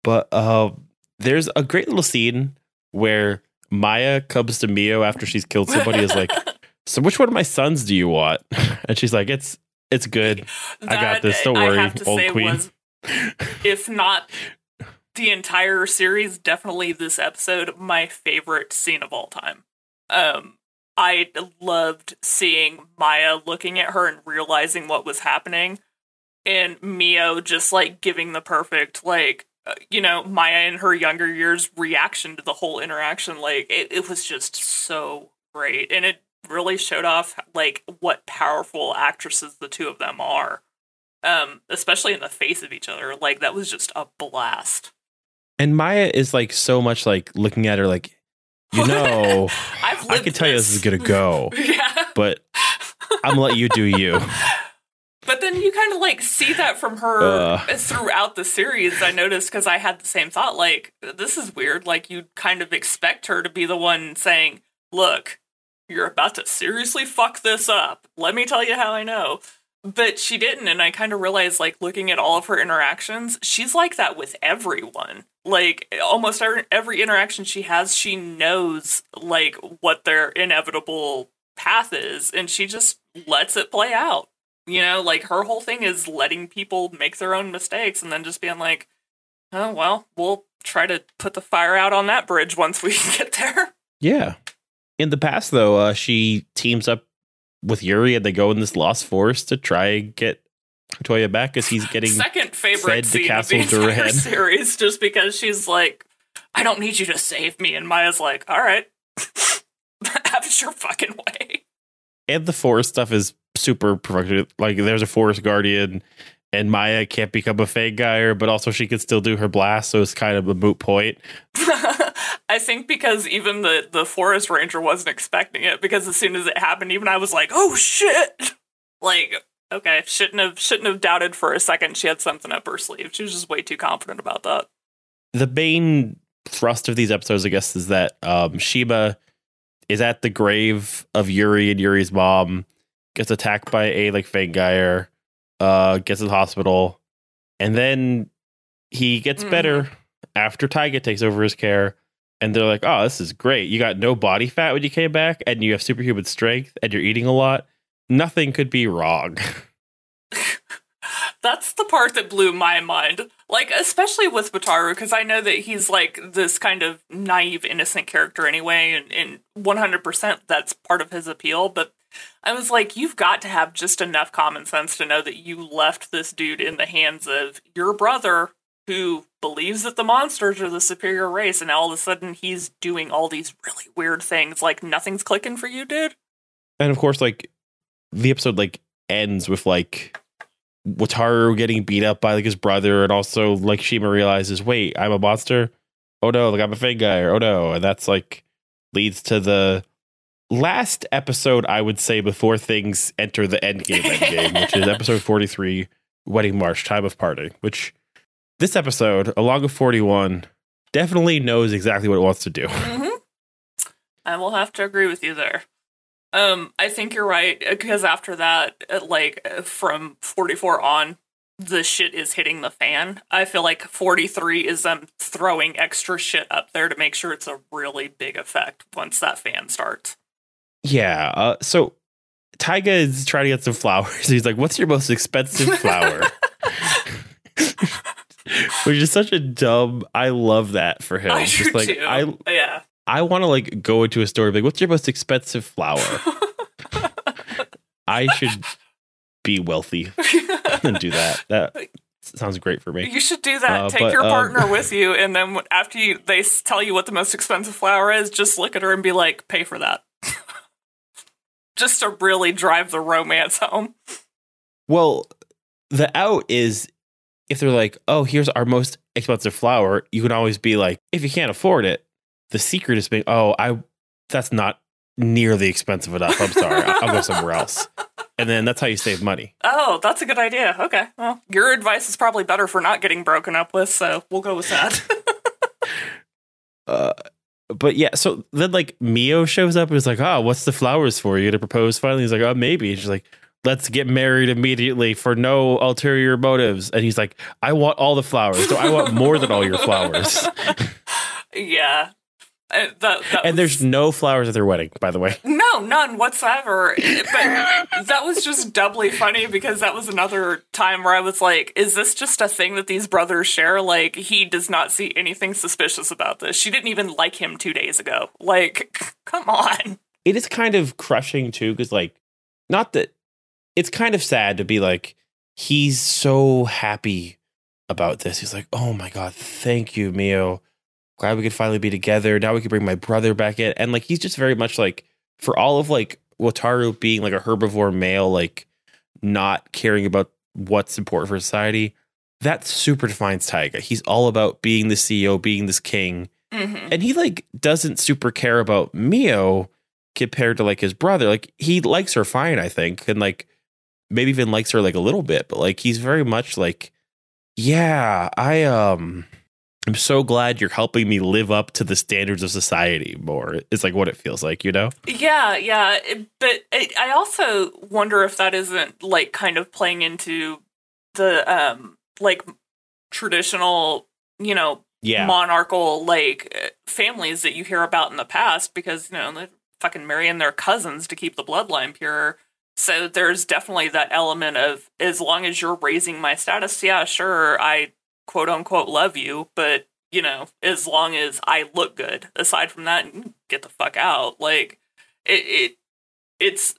But uh, there's a great little scene where Maya comes to Mio after she's killed somebody is like, [laughs] So which one of my sons do you want? [laughs] And she's like, It's it's good. That, I got this. Don't worry, old queen. Was, if not the entire series, definitely this episode, my favorite scene of all time. Um I loved seeing Maya looking at her and realizing what was happening, and Mio just like giving the perfect like uh, you know Maya in her younger years reaction to the whole interaction. Like it, it was just so great, and it really showed off like what powerful actresses the two of them are. Um, especially in the face of each other. Like that was just a blast. And Maya is like so much like looking at her like, you know, [laughs] I can tell you this is gonna go, [laughs] yeah. but I'm gonna let you do you. [laughs] But then you kind of like see that from her Ugh. throughout the series. I noticed because I had the same thought. Like, this is weird. Like, you kind of expect her to be the one saying, Look, you're about to seriously fuck this up. Let me tell you how I know. But she didn't. And I kind of realized, like, looking at all of her interactions, she's like that with everyone. Like, almost every, interaction she has, she knows, like, what their inevitable path is. And she just lets it play out. You know, like her whole thing is letting people make their own mistakes and then just being like, oh, well, we'll try to put the fire out on that bridge once we [laughs] get there. Yeah. In the past, though, uh, she teams up with Yuri and they go in this lost forest to try and get Toya back as he's getting. Second favorite fed to scene Castle of the [laughs] entire Duran. [laughs] series, just because she's like, I don't need you to save me. And Maya's like, all right, [laughs] have it your fucking way. and the forest stuff is super provocative. Like, there's a forest guardian, and Maya can't become a Fangire, but also she can still do her blast, so it's kind of a moot point. I think because even the the forest ranger wasn't expecting it because as soon as it happened, even I was like, "Oh shit!" Like, okay, shouldn't have shouldn't have doubted for a second she had something up her sleeve. She was just way too confident about that. the main thrust of these episodes, I guess, is that um, Shima is at the grave of Yuri and Yuri's mom, gets attacked by a like Fangire, uh, gets to the hospital, and then he gets Mhm. better after Taiga takes over his care. And they're like, "Oh, this is great! You got no body fat when you came back, and you have superhuman strength, and you're eating a lot. Nothing could be wrong." [laughs] That's the part that blew my mind. Like, especially with Wataru, because I know that he's like this kind of naive, innocent character anyway, and, and 100% that's part of his appeal. But I was like, you've got to have just enough common sense to know that you left this dude in the hands of your brother who believes that the monsters are the superior race, and now all of a sudden he's doing all these really weird things. Like, nothing's clicking for you, dude. and of course, like the episode like ends with like Wataru getting beat up by like his brother, and also like Shima realizes, wait, I'm a monster. Oh no, like I'm a Fangire. Oh no, and that's like leads to the last episode, I would say, before things enter the end game, end game, which is [laughs] episode 43, Wedding March, Time of Parting. Which this episode, along with 41, definitely knows exactly what it wants to do. hmm I will have to agree with you there. Um, I think you're right because after that, uh, like uh, from 44 on, the shit is hitting the fan. I feel like 43 is them throwing extra shit up there to make sure it's a really big effect once that fan starts. Yeah. Uh, so Taiga is trying to get some flowers. [laughs] He's like, "What's your most expensive flower?" [laughs] [laughs] Which is such a dumb. I love that for him. I Just like too. I, yeah. I want to like go into a store and be like, "What's your most expensive flower?" I should be wealthy [laughs] and do that. That sounds great for me. You should do that. Uh, Take but, your um, partner with you, and then after you, they tell you what the most expensive flower is, just look at her and be like, "Pay for that." [laughs] just to really drive the romance home. Well, the out is if they're like, oh, here's our most expensive flower, you can always be like, if you can't afford it, the secret is being, oh, I that's not nearly expensive enough. I'm sorry. I'll I'll go somewhere else. And then that's how you save money. Oh, that's a good idea. Okay. Well, your advice is probably better for not getting broken up with, so we'll go with that. Uh, but yeah, so then like Mio shows up and is like, oh, what's the flowers for you to propose finally? He's like, oh, maybe. And she's like, let's get married immediately for no ulterior motives. And he's like, I want all the flowers. So I want more than all your flowers. [laughs] yeah. Uh, that, that and there's was- no flowers at their wedding, by the way. no, none whatsoever. But that was just doubly funny because that was another time where I was like, is this just a thing that these brothers share? Like, he does not see anything suspicious about this. She didn't even like him two days ago. Like, [laughs] come on. It is kind of crushing too, because like, not that it's kind of sad to be like, he's so happy about this. He's like, oh my god, thank you, Mio. Glad we could finally be together. Now we can bring my brother back in, and like, he's just very much like, for all of like Wataru being like a herbivore male, like not caring about what's important for society, that super defines Taiga. He's all about being the CEO, being this king. Mm-hmm. And he like doesn't super care about Mio compared to like his brother. Like he likes her fine, I think, and like maybe even likes her like a little bit, but like he's very much like, yeah, I um I'm so glad you're helping me live up to the standards of society more. It's like what it feels like, you know? Yeah, yeah. But I I also wonder if that isn't like kind of playing into the um like traditional, you know, Yeah. monarchical like families that you hear about in the past because you know they're fucking marrying their cousins to keep the bloodline pure. So there's definitely that element of as long as you're raising my status, yeah, sure, I quote unquote love you, but you know, as long as I look good, aside from that, get the fuck out. Like it, it it's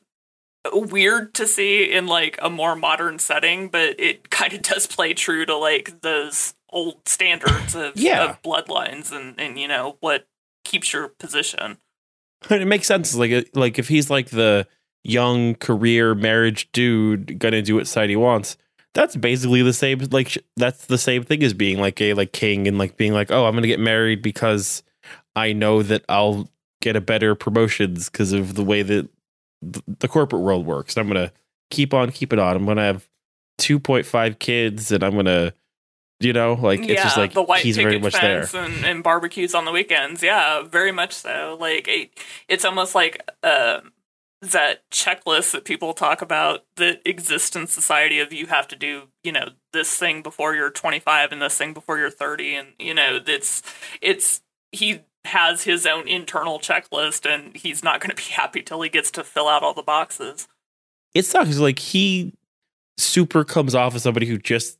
weird to see in like a more modern setting, but it [laughs] kind of does play true to like those old standards of, Yeah. of bloodlines and and you know what keeps your position. [laughs] it makes sense. Like like if he's like the young career marriage dude gonna do what society wants, that's basically the same. Like that's the same thing as being like a like king and like being like, oh, I'm gonna get married because I know that I'll get a better promotions because of the way that the corporate world works. I'm gonna keep on keeping on. I'm gonna have 2.5 kids and I'm gonna, you know, like it's just like the white he's very much there. and, and barbecues on the weekends. Yeah, very much so. Like it, it's almost like um that checklist that people talk about that exists in society of you have to do, you know, this thing before you're 25 and this thing before you're 30, and you know, it's it's he has his own internal checklist and he's not going to be [laughs] happy till he gets to fill out all the boxes. it sucks. Like he super comes off as somebody who just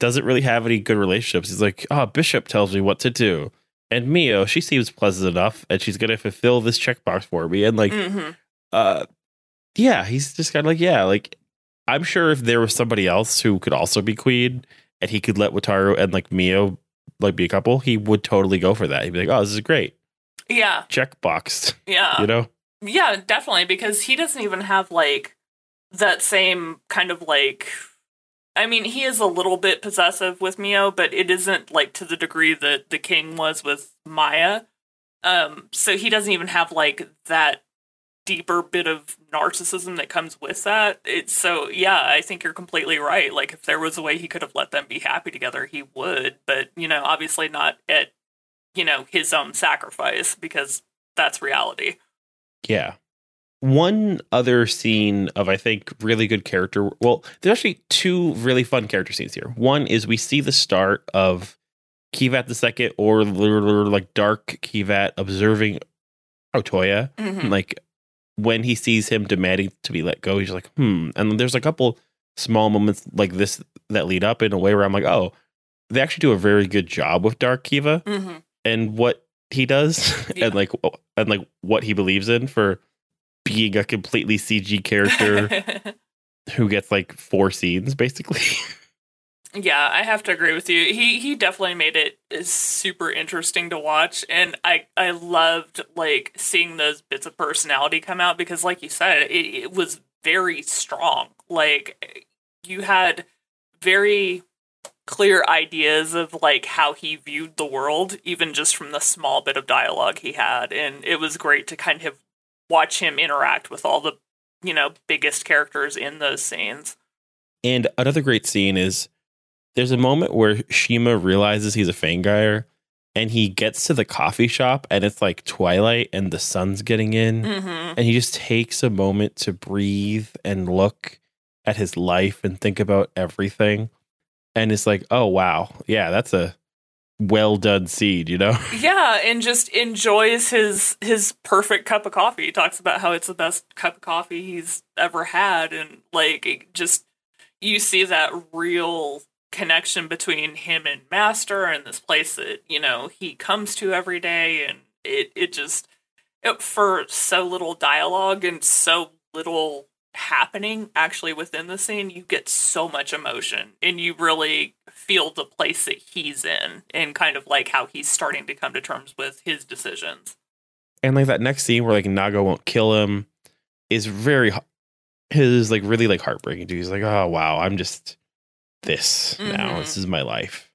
doesn't really have any good relationships. He's like, oh, Bishop tells me what to do. And Mio, she seems pleasant enough and she's gonna fulfill this checkbox for me. And like, hmm uh yeah, he's just kind of like, yeah, like I'm sure if there was somebody else who could also be queen and he could let Wataru and like Mio like be a couple, he would totally go for that. He'd be like, Oh, this is great. Yeah, Checkbox. yeah. you know? Yeah, definitely, because he doesn't even have like that same kind of like. I mean, he is a little bit possessive with Mio, but it isn't like to the degree that the king was with Maya. Um, so he doesn't even have like that deeper bit of narcissism that comes with that. It's so yeah, I think you're completely right. Like if there was a way he could have let them be happy together, he would. But you know, obviously not at you know his own sacrifice because that's reality. Yeah. One other scene of I think really good character. Well, there's actually two really fun character scenes here. One is we see the start of Kivat the second or literally like dark Kivat observing Otoya. Mhm. Like when he sees him demanding to be let go, he's like, hmm. And there's a couple small moments like this that lead up in a way where I'm like, oh, they actually do a very good job with Dark Kiva hmm and what he does [laughs] Yeah. and like and like what he believes in for being a completely CG character [laughs] who gets like four scenes basically. [laughs] yeah, I have to agree with you. He he definitely made it super interesting to watch, and I I loved like seeing those bits of personality come out because, like you said, it, it was very strong. Like you had very clear ideas of like how he viewed the world even just from the small bit of dialogue he had and it was great to kind of watch him interact with all the you know biggest characters in those scenes and another great scene is there's a moment where Shima realizes he's a Fangire and he gets to the coffee shop and it's like twilight and the sun's getting in. Hmm and he just takes a moment to breathe and look at his life and think about everything. And it's like oh wow. Yeah that's a well done seed you know? [laughs] Yeah, and just enjoys his his perfect cup of coffee. He talks about how it's the best cup of coffee he's ever had, and like just you see that real connection between him and Master and this place that you know he comes to every day, and it it just it, for so little dialogue and so little happening actually within the scene you get so much emotion and you really feel the place that he's in and kind of like how he's starting to come to terms with his decisions and like that next scene where like Nago won't kill him is very his like really like heartbreaking too. He's like, oh wow, I'm just this now. Mhm. This is my life.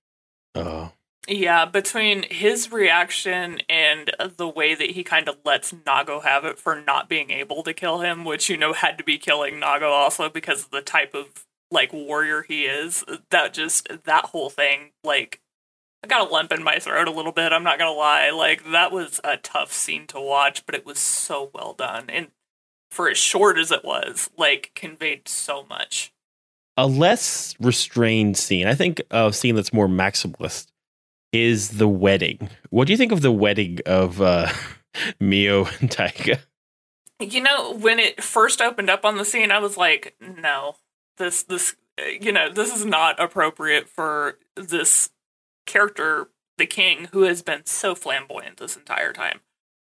Uh, Yeah, between his reaction and the way that he kind of lets Nago have it for not being able to kill him, which you know had to be killing Nago also because of the type of like warrior he is. That just that whole thing, like I got a lump in my throat a little bit, I'm not gonna lie. Like that was a tough scene to watch, but it was so well done. And for as short as it was, like conveyed so much. A less restrained scene. I think a scene that's more maximalist is the wedding. What do you think of the wedding of uh, [laughs] Mio and Taiga? You know, when it first opened up on the scene, I was like, no, this, this, you know, this is not appropriate for this character, the king, who has been so flamboyant this entire time.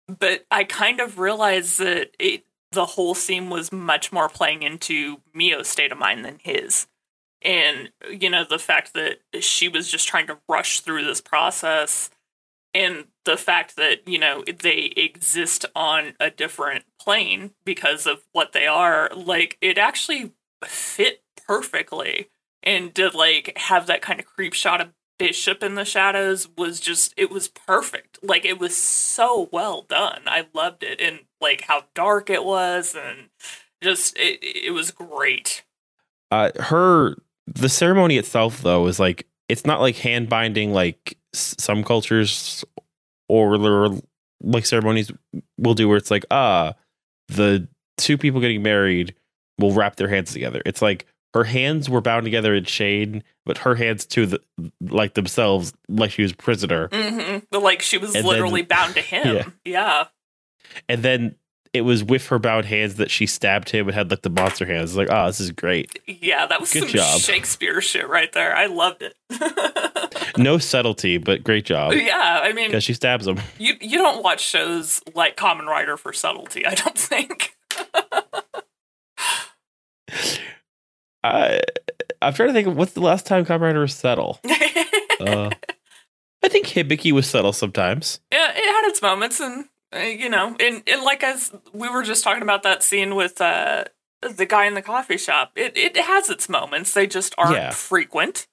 But I kind of realized that it, the whole scene was much more playing into Mio's state of mind than his. And, you know, the fact that she was just trying to rush through this process and the fact that you know they exist on a different plane because of what they are like it actually fit perfectly and to like have that kind of creep shot of bishop in the shadows was just it was perfect. Like it was so well done. I loved it and like how dark it was and just it, it was great. Uh, her the ceremony itself though is like it's not like hand binding like some cultures or, like ceremonies will do where it's like ah the two people getting married will wrap their hands together. It's like her hands were bound together in shade, but her hands to the like themselves like she was prisoner. hmm but like she was And then- literally [laughs] bound to him Yeah. yeah And then it was with her bound hands that she stabbed him and had like the monster hands. Like, oh, this is great. Yeah, that was Good some job. Shakespeare shit right there. I loved it. [laughs] No subtlety, but great job. yeah, I mean, Because she stabs him. you you don't watch shows like Kamen Rider for subtlety. I don't [laughs] think. I I'm trying to think of what's the last time Kamen Rider was subtle. [laughs] Uh, I think Hibiki was subtle sometimes. yeah, it had its moments, and uh, you know, and, and like as we were just talking about that scene with uh, the guy in the coffee shop, it it has its moments. They just aren't Yeah. frequent.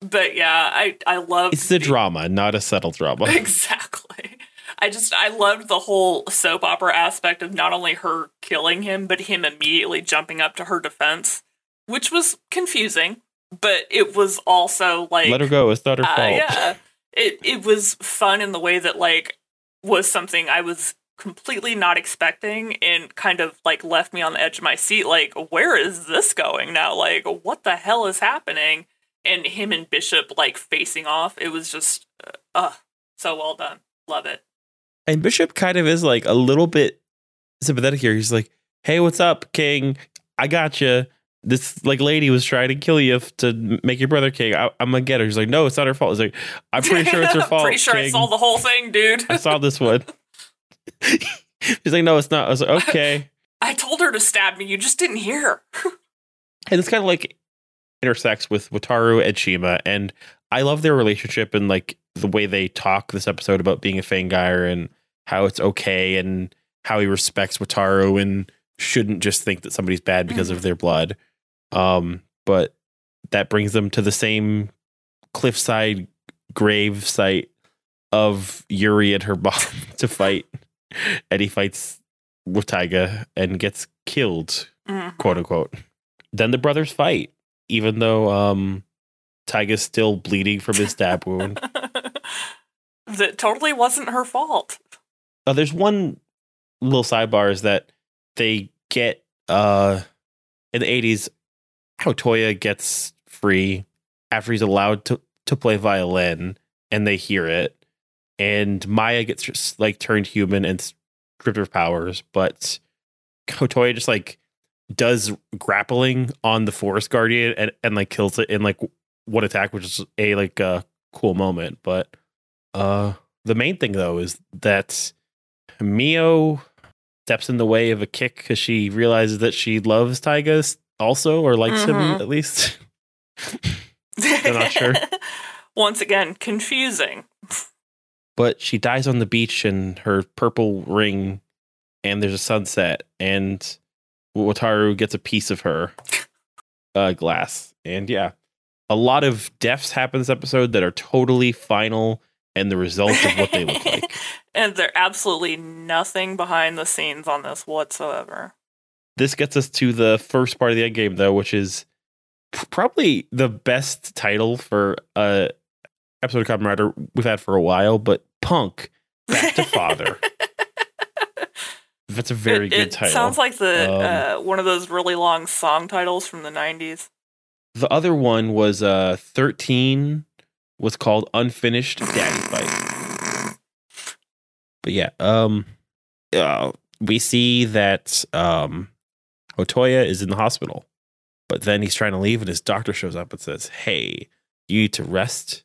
But yeah, I I love It's the drama, not a subtle drama. [laughs] [laughs] Exactly. I just I loved the whole soap opera aspect of not only her killing him, but him immediately jumping up to her defense, which was confusing, but it was also like Let her go. It's not her uh, fault. yeah, it it was fun in the way that like was something I was completely not expecting and kind of like left me on the edge of my seat. Like, where is this going now? Like, what the hell is happening? And him and Bishop like facing off. It was just, uh, uh so well done. Love it. And Bishop kind of is like a little bit sympathetic here. He's like, "Hey, what's up, King? I got you. This like lady was trying to kill you to make your brother king. I, I'm gonna get her." He's like, "No, it's not her fault." He's like, "I'm pretty sure it's her [laughs] fault." Pretty sure I saw the whole thing, dude. I saw this one. [laughs] He's like, "No, it's not." I was like, "Okay." I told her to stab me. You just didn't hear. [laughs] and it's kind of like intersects with Wataru and Shima, and I love their relationship and like the way they talk this episode about being a Fangire and how it's okay and how he respects Wataru and shouldn't just think that somebody's bad because of mm-hmm. their blood. Um, but that brings them to the same cliffside grave site of Yuri and her [laughs] mom [laughs] to fight, and he fights with Taiga and gets killed Mhm. quote unquote. Then the brothers fight, even though um Taiga's still bleeding from his stab wound. [laughs] that totally wasn't her fault. Uh, there's one little sidebar is that they get uh in the 80s how Toya gets free after he's allowed to to play violin and they hear it. And Maya gets like turned human and stripped of powers but Otoya just like does grappling on the forest guardian and, and like kills it in like one attack which is a like a cool moment. But uh the main thing though is that Mio steps in the way of a kick because she realizes that she loves Taiga also, or likes him Mhm. at least. [laughs] I'm not sure. [laughs] Once again, confusing. But she dies on the beach in her purple ring, and there's a sunset, and Wataru gets a piece of her uh, glass. And yeah, a lot of deaths happen this episode that are totally final and the result of what they look like. [laughs] and they're absolutely nothing behind the scenes on this whatsoever. This gets us to the first part of the end game, though, which is probably the best title for a episode of Kamen Rider we've had for a while. But Punk Back to Father. [laughs] That's a very it, good it title. Sounds like the Um, uh, one of those really long song titles from the '90s. The other one was uh 13 was called Unfinished Daddy Fight. But yeah, um uh, we see that um Otoya is in the hospital. But then he's trying to leave and his doctor shows up and says, "Hey, you need to rest.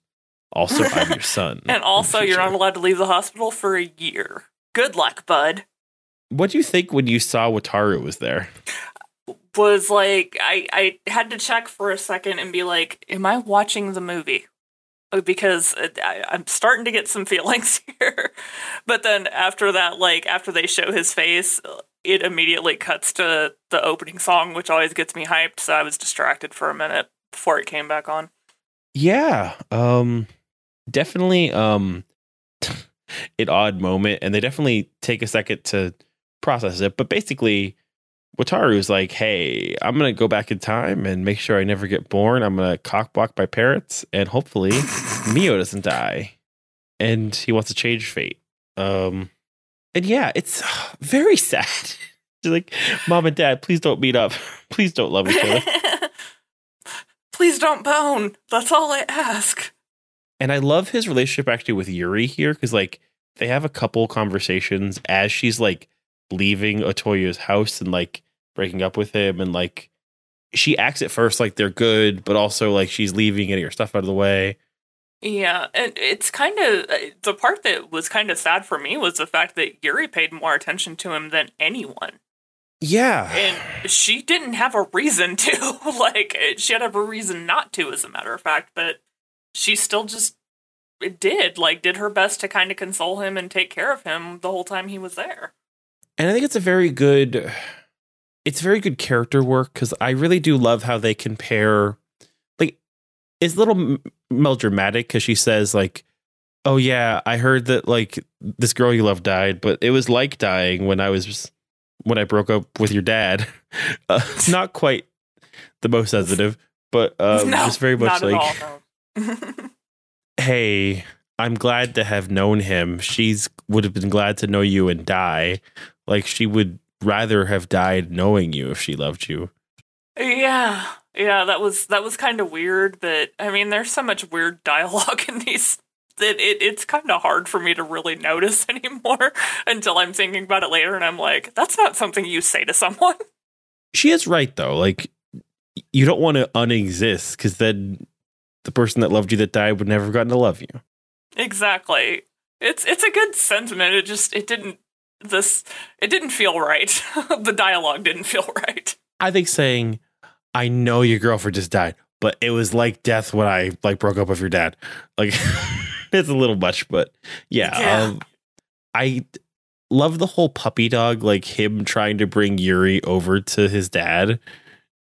Also, I'm your [laughs] son." And also, you're not allowed to leave the hospital for a year. Good luck, bud. What do you think when you saw Wataru was there? Was like I I had to check for a second and be like, am I watching the movie? Because I, I'm starting to get some feelings [laughs] here. But then after that, like after they show his face, it immediately cuts to the opening song, which always gets me hyped. So I was distracted for a minute before it came back on. Yeah, um definitely um [laughs] an odd moment and they definitely take a second to process it, but basically Wataru is like, "Hey, I'm going to go back in time and make sure I never get born. I'm going to cockblock my parents and hopefully [laughs] Mio doesn't die." And he wants to change fate. Um and yeah, it's [sighs] very sad. [laughs] She's like, "Mom and Dad, please don't meet up. [laughs] Please don't love each other." Please don't bone. That's all I ask. And I love his relationship actually with Yuri here because like they have a couple conversations as she's like leaving Otoya's house and like breaking up with him and like she acts at first like they're good, but also like she's leaving, getting her stuff out of the way. Yeah, and it's kind of uh, the part that was kind of sad for me was the fact that Yuri paid more attention to him than anyone. Yeah. And she didn't have a reason [laughs] to. like, eh, she had a reason not to, as a matter of fact, but she still just did. Like, did her best to kind of console him and take care of him the whole time he was there. And I think it's a very good it's very good character work cuz I really do love how they compare like it's a little m- melodramatic cuz she says like oh yeah, I heard that like this girl you love died, but it was like dying when I was when I broke up with your dad. [laughs] Uh, [laughs] not quite the most sensitive, but [laughs] um, no, just very much like, hey, I'm glad to have known him. She's would have been glad to know you and die. Like she would rather have died knowing you if she loved you. Yeah, yeah, that was that was kind of weird. But I mean, there's so much weird [laughs] dialogue in these that it, it's kind of hard for me to really notice [laughs] anymore until I'm thinking about it later, and I'm like, that's not something you say to someone. [laughs] She is right though. Like you don't want to unexist because then the person that loved you that died would never have gotten to love you. exactly. It's it's a good sentiment. It just it didn't this it didn't feel right. [laughs] the dialogue didn't feel [laughs] right. I think saying, "I know your girlfriend just died, but it was like death when I like broke up with your dad." Like [laughs] it's a little much, but yeah, Yeah. Um, I love the whole puppy dog, like him trying to bring Yuri over to his dad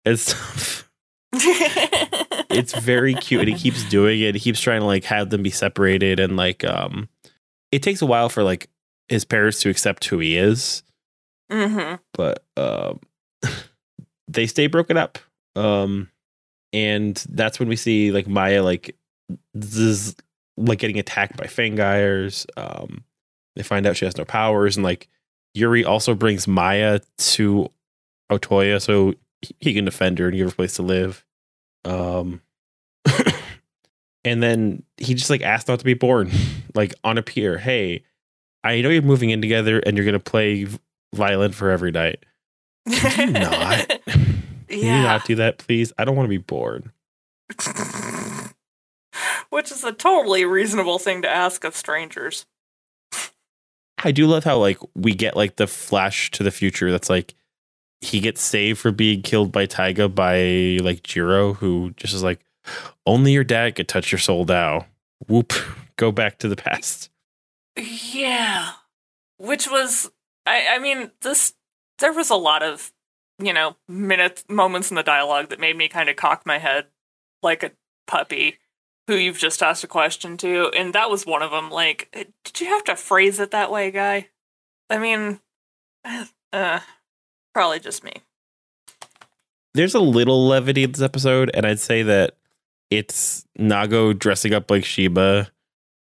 and stuff. It's very cute, and he keeps doing it. He keeps trying to like have them be separated, and like um, it takes a while for like his parents to accept who he is hmm but um [laughs] they stay broken up. Um and that's when we see like maya like this is like getting attacked by fangires um they find out she has no powers and like yuri also brings maya to otoya so he- he can defend her and give her a place to live. Um [coughs] and then he just like asked not to be born [laughs] like on a pier. Hey i know you're moving in together and you're gonna play violin for every night [laughs] [laughs] can you not? Can you not do that, please? I don't want to be bored. [laughs] Which is a totally reasonable thing to ask of strangers. I do love how like we get like the flash to the future. That's like he gets saved for being killed by Taiga by like Jiro, who just is like, only your dad could touch your soul now. Whoop, go back to the past. Yeah. Which was I I mean, this there was a lot of you know, minutes, moments in the dialogue that made me kind of cock my head like a puppy who you've just asked a question to. And that was one of them. Like, did you have to phrase it that way, guy? I mean, uh, probably just me. There's a little levity in this episode, and I'd say that it's Nago dressing up like Sheba,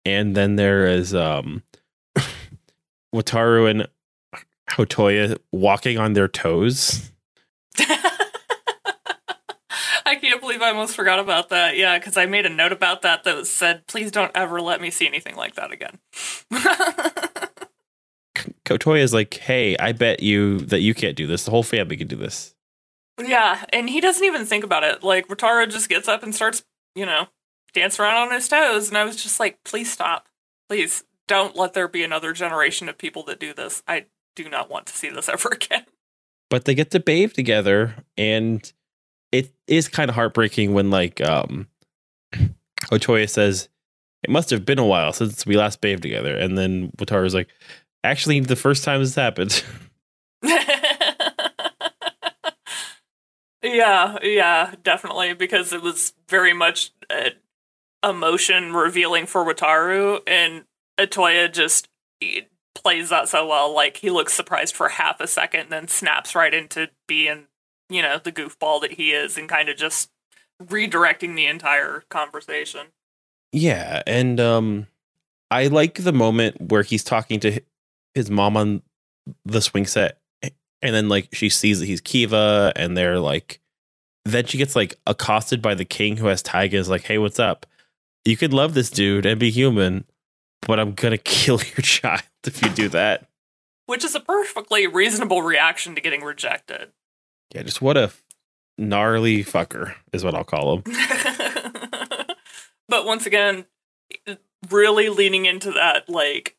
and then there is um Wataru and Otoya walking on their toes. [laughs] I can't believe I almost forgot about that. Yeah, because I made a note about that that said, please don't ever let me see anything like that again. [laughs] Otoya is like, hey, I bet you that you can't do this. The whole family can do this. Yeah, and he doesn't even think about it. Like, Wataru just gets up and starts, you know, dancing around on his toes. And I was just like, please stop. Please don't let there be another generation of people that do this. I do not want to see this [laughs] ever again. But they get to bathe together, and it is kind of heartbreaking when, like, um, [clears throat] Otoya says, it must have been a while since we last bathed together. And then Wataru's like, actually, the first time this happened. [laughs] [laughs] Yeah, yeah, definitely, because it was very much a emotion revealing for Wataru, and Otoya just plays that so well. Like he looks surprised for half a second, then snaps right into being, you know, the goofball that he is, and kind of just redirecting the entire conversation. Yeah, and um, I like the moment where he's talking to his mom on the swing set, and then like she sees that he's Kiva, and they're like, then she gets like accosted by the king who has Taiga is like, hey, what's up? You could love this dude and be human, but I'm gonna [laughs] kill your child if you do that. Which is a perfectly reasonable reaction to getting rejected. Yeah, just what a gnarly fucker is what I'll call him. [laughs] but once again, really leaning into that like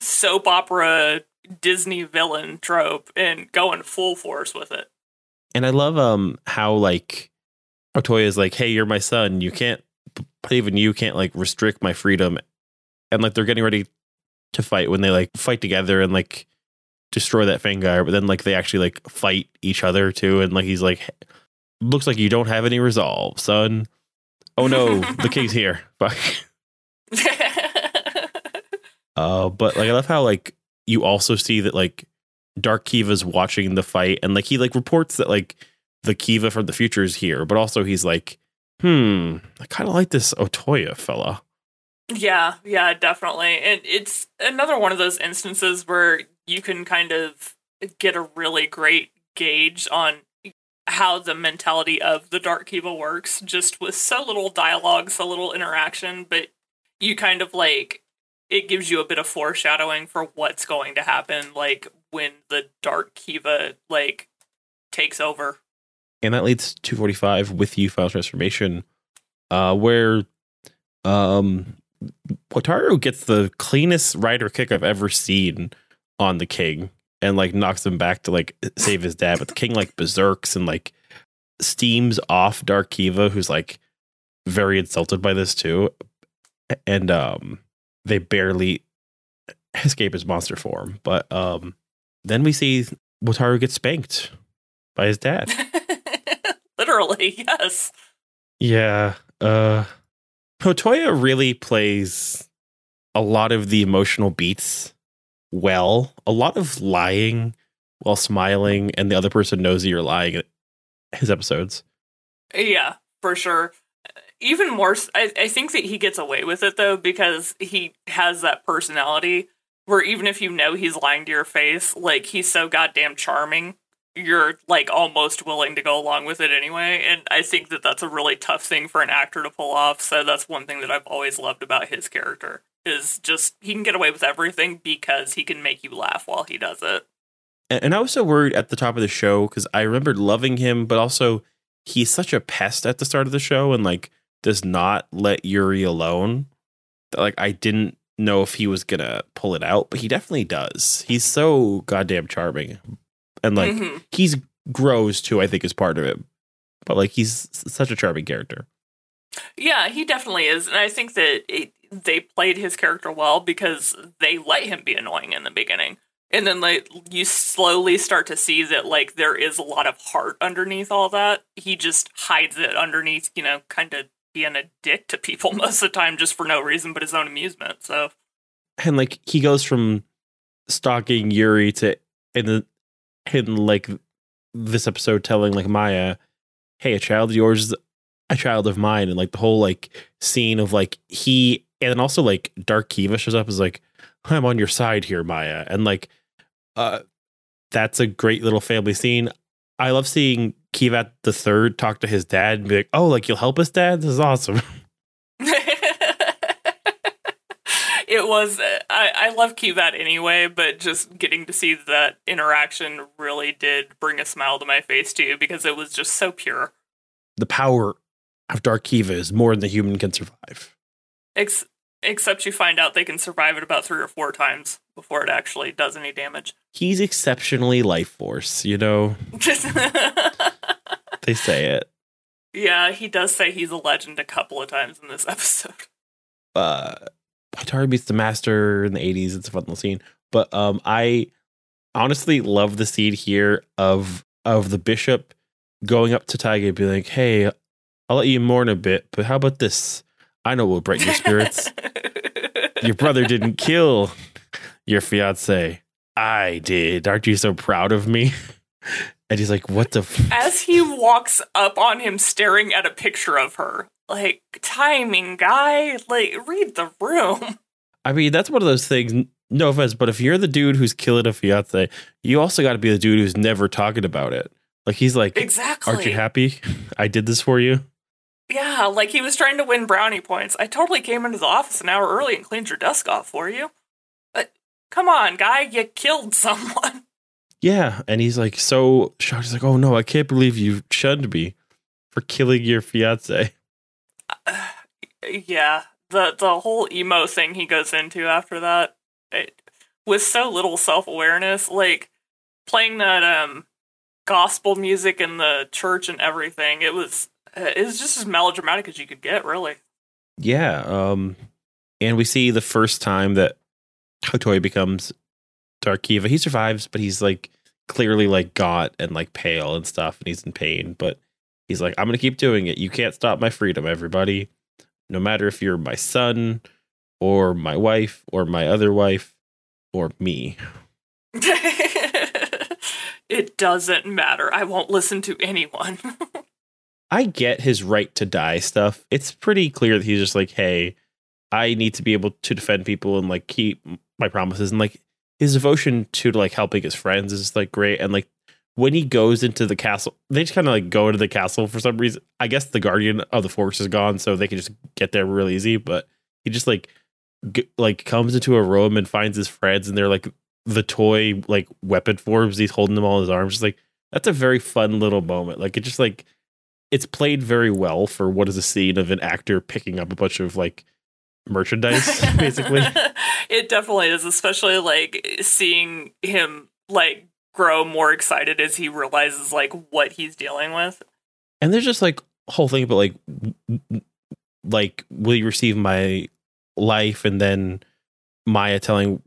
soap opera Disney villain trope and going full force with it. And I love um how like Otoya is like, "Hey, you're my son. You can't, even you can't like restrict my freedom." And like they're getting ready to fight when they like fight together and like destroy that Fangire, but then like they actually like fight each other too. And like he's like, "Looks like you don't have any resolve, son." Oh no, [laughs] the king's here. Fuck. [laughs] uh, but like I love how like you also see that like Dark Kiva's watching the fight and like he like reports that like the Kiva from the future is here, but also he's like, hmm, I kind of like this Otoya fella. Yeah, yeah, definitely. And it's another one of those instances where you can kind of get a really great gauge on how the mentality of the Dark Kiva works, just with so little dialogue, so little interaction, but you kind of like it gives you a bit of foreshadowing for what's going to happen, like when the Dark Kiva like takes over. And that leads to 245 with you final transformation, uh, where um Wataru gets the cleanest rider kick I've ever seen on the king and like knocks him back to like save his dad. But the king like berserks and like steams off Dark Kiva, who's like very insulted by this too. And um they barely escape his monster form. But um then we see Wataru get spanked by his dad. [laughs] [laughs] Literally, yes. Yeah. Uh Otoya really plays a lot of the emotional beats well. A lot of lying while smiling, and the other person knows that you're lying. His episodes. Yeah, for sure. Even more, I, I think that he gets away with it though because he has that personality where even if you know he's lying to your face, like he's so goddamn charming, you're like almost willing to go along with it anyway. And I think that that's a really tough thing for an actor to pull off. So that's one thing that I've always loved about his character is just he can get away with everything because he can make you laugh while he does it. And I was so worried at the top of the show because I remembered loving him, but also he's such a pest at the start of the show and like does not let Yuri alone. Like I didn't know if he was gonna pull it out, but he definitely does. He's so goddamn charming, and like mm-hmm. he's grows too. I think is part of it, but like he's such a charming character. Yeah, he definitely is, and I think that it, they played his character well because they let him be annoying in the beginning. And then like you slowly start to see that like there is a lot of heart underneath all that. He just hides it underneath, you know, kind of being a dick to people [laughs] most of the time just for no reason but his own amusement. So and like he goes from stalking Yuri to in the in like this episode telling like Maya, "Hey, a child of yours is a child of mine," and like the whole like scene of like he and then also like Dark Kiva shows up is like, "I'm on your side here, Maya," and like, uh, that's a great little family scene. I love seeing Kivat the third talk to his dad and be like, "Oh, like you'll help us, Dad? This is awesome." [laughs] it was I, I love Kivat anyway, but just getting to see that interaction really did bring a smile to my face too because it was just so pure. The power of Dark Kiva is more than the human can survive. Ex- except you find out they can survive it about three or four times before it actually does any damage. He's exceptionally life force, you know. [laughs] they say it. Yeah, he does say he's a legend a couple of times in this [laughs] episode. Uh Atari beats the master in the 80s. It's a fun little scene. But um I honestly love the scene here of of the bishop going up to Taiga and being like, Hey, I'll let you mourn a bit, but how about this? I know will brighten your spirits. your brother didn't [laughs] kill your fiance. I did. Aren't you so proud of me? And he's like, What the f-? As he walks up on him staring at a picture of her, like, timing, guy. Like, read the room. I mean, that's one of those things. No offense, but if you're the dude who's killing a fiance, you also got to be the dude who's never talking about it. Like he's like, exactly. Aren't you happy? I did this for you. Yeah, like he was trying to win brownie points. I totally came into the office an hour early and cleaned your desk off for you. But come on, guy, you killed [laughs] someone. Yeah, and he's like so shocked. He's like, "Oh no, I can't believe you shunned me for killing your fiance." Uh, [sighs] yeah, the the whole emo thing he goes into after that, it, with so little self awareness, like playing that um gospel music in the church and everything. It was it was just as melodramatic as you could get, really. Yeah, um, and we see the first time that Otoya becomes Dark Kiva. He survives, but he's like clearly like gaunt and like pale and stuff, and he's in pain. But he's like, I'm gonna keep doing it. You can't stop my freedom, everybody. No matter if you're my son or my wife or my other wife or me. [laughs] it doesn't matter. I won't listen to anyone. [laughs] I get his right to die stuff. It's pretty clear that he's just like, hey, I need to be able to defend people and like keep my promises. And like his devotion to like helping his friends is like great. And like when he goes into the castle, they just kind of like go into the castle for some reason. I guess the guardian of the forest is gone, so they can just get there real easy. But he just like g- like comes into a room and finds his friends, and they're like the toy like weapon forms. He's holding them all in his arms. Just like that's a very fun little moment. Like it just like it's played very well for what is a scene of an actor picking up a bunch of like merchandise [laughs] basically it definitely is especially like seeing him like grow more excited as he realizes like what he's dealing with and there's just like whole thing about like like will you receive my life and then maya telling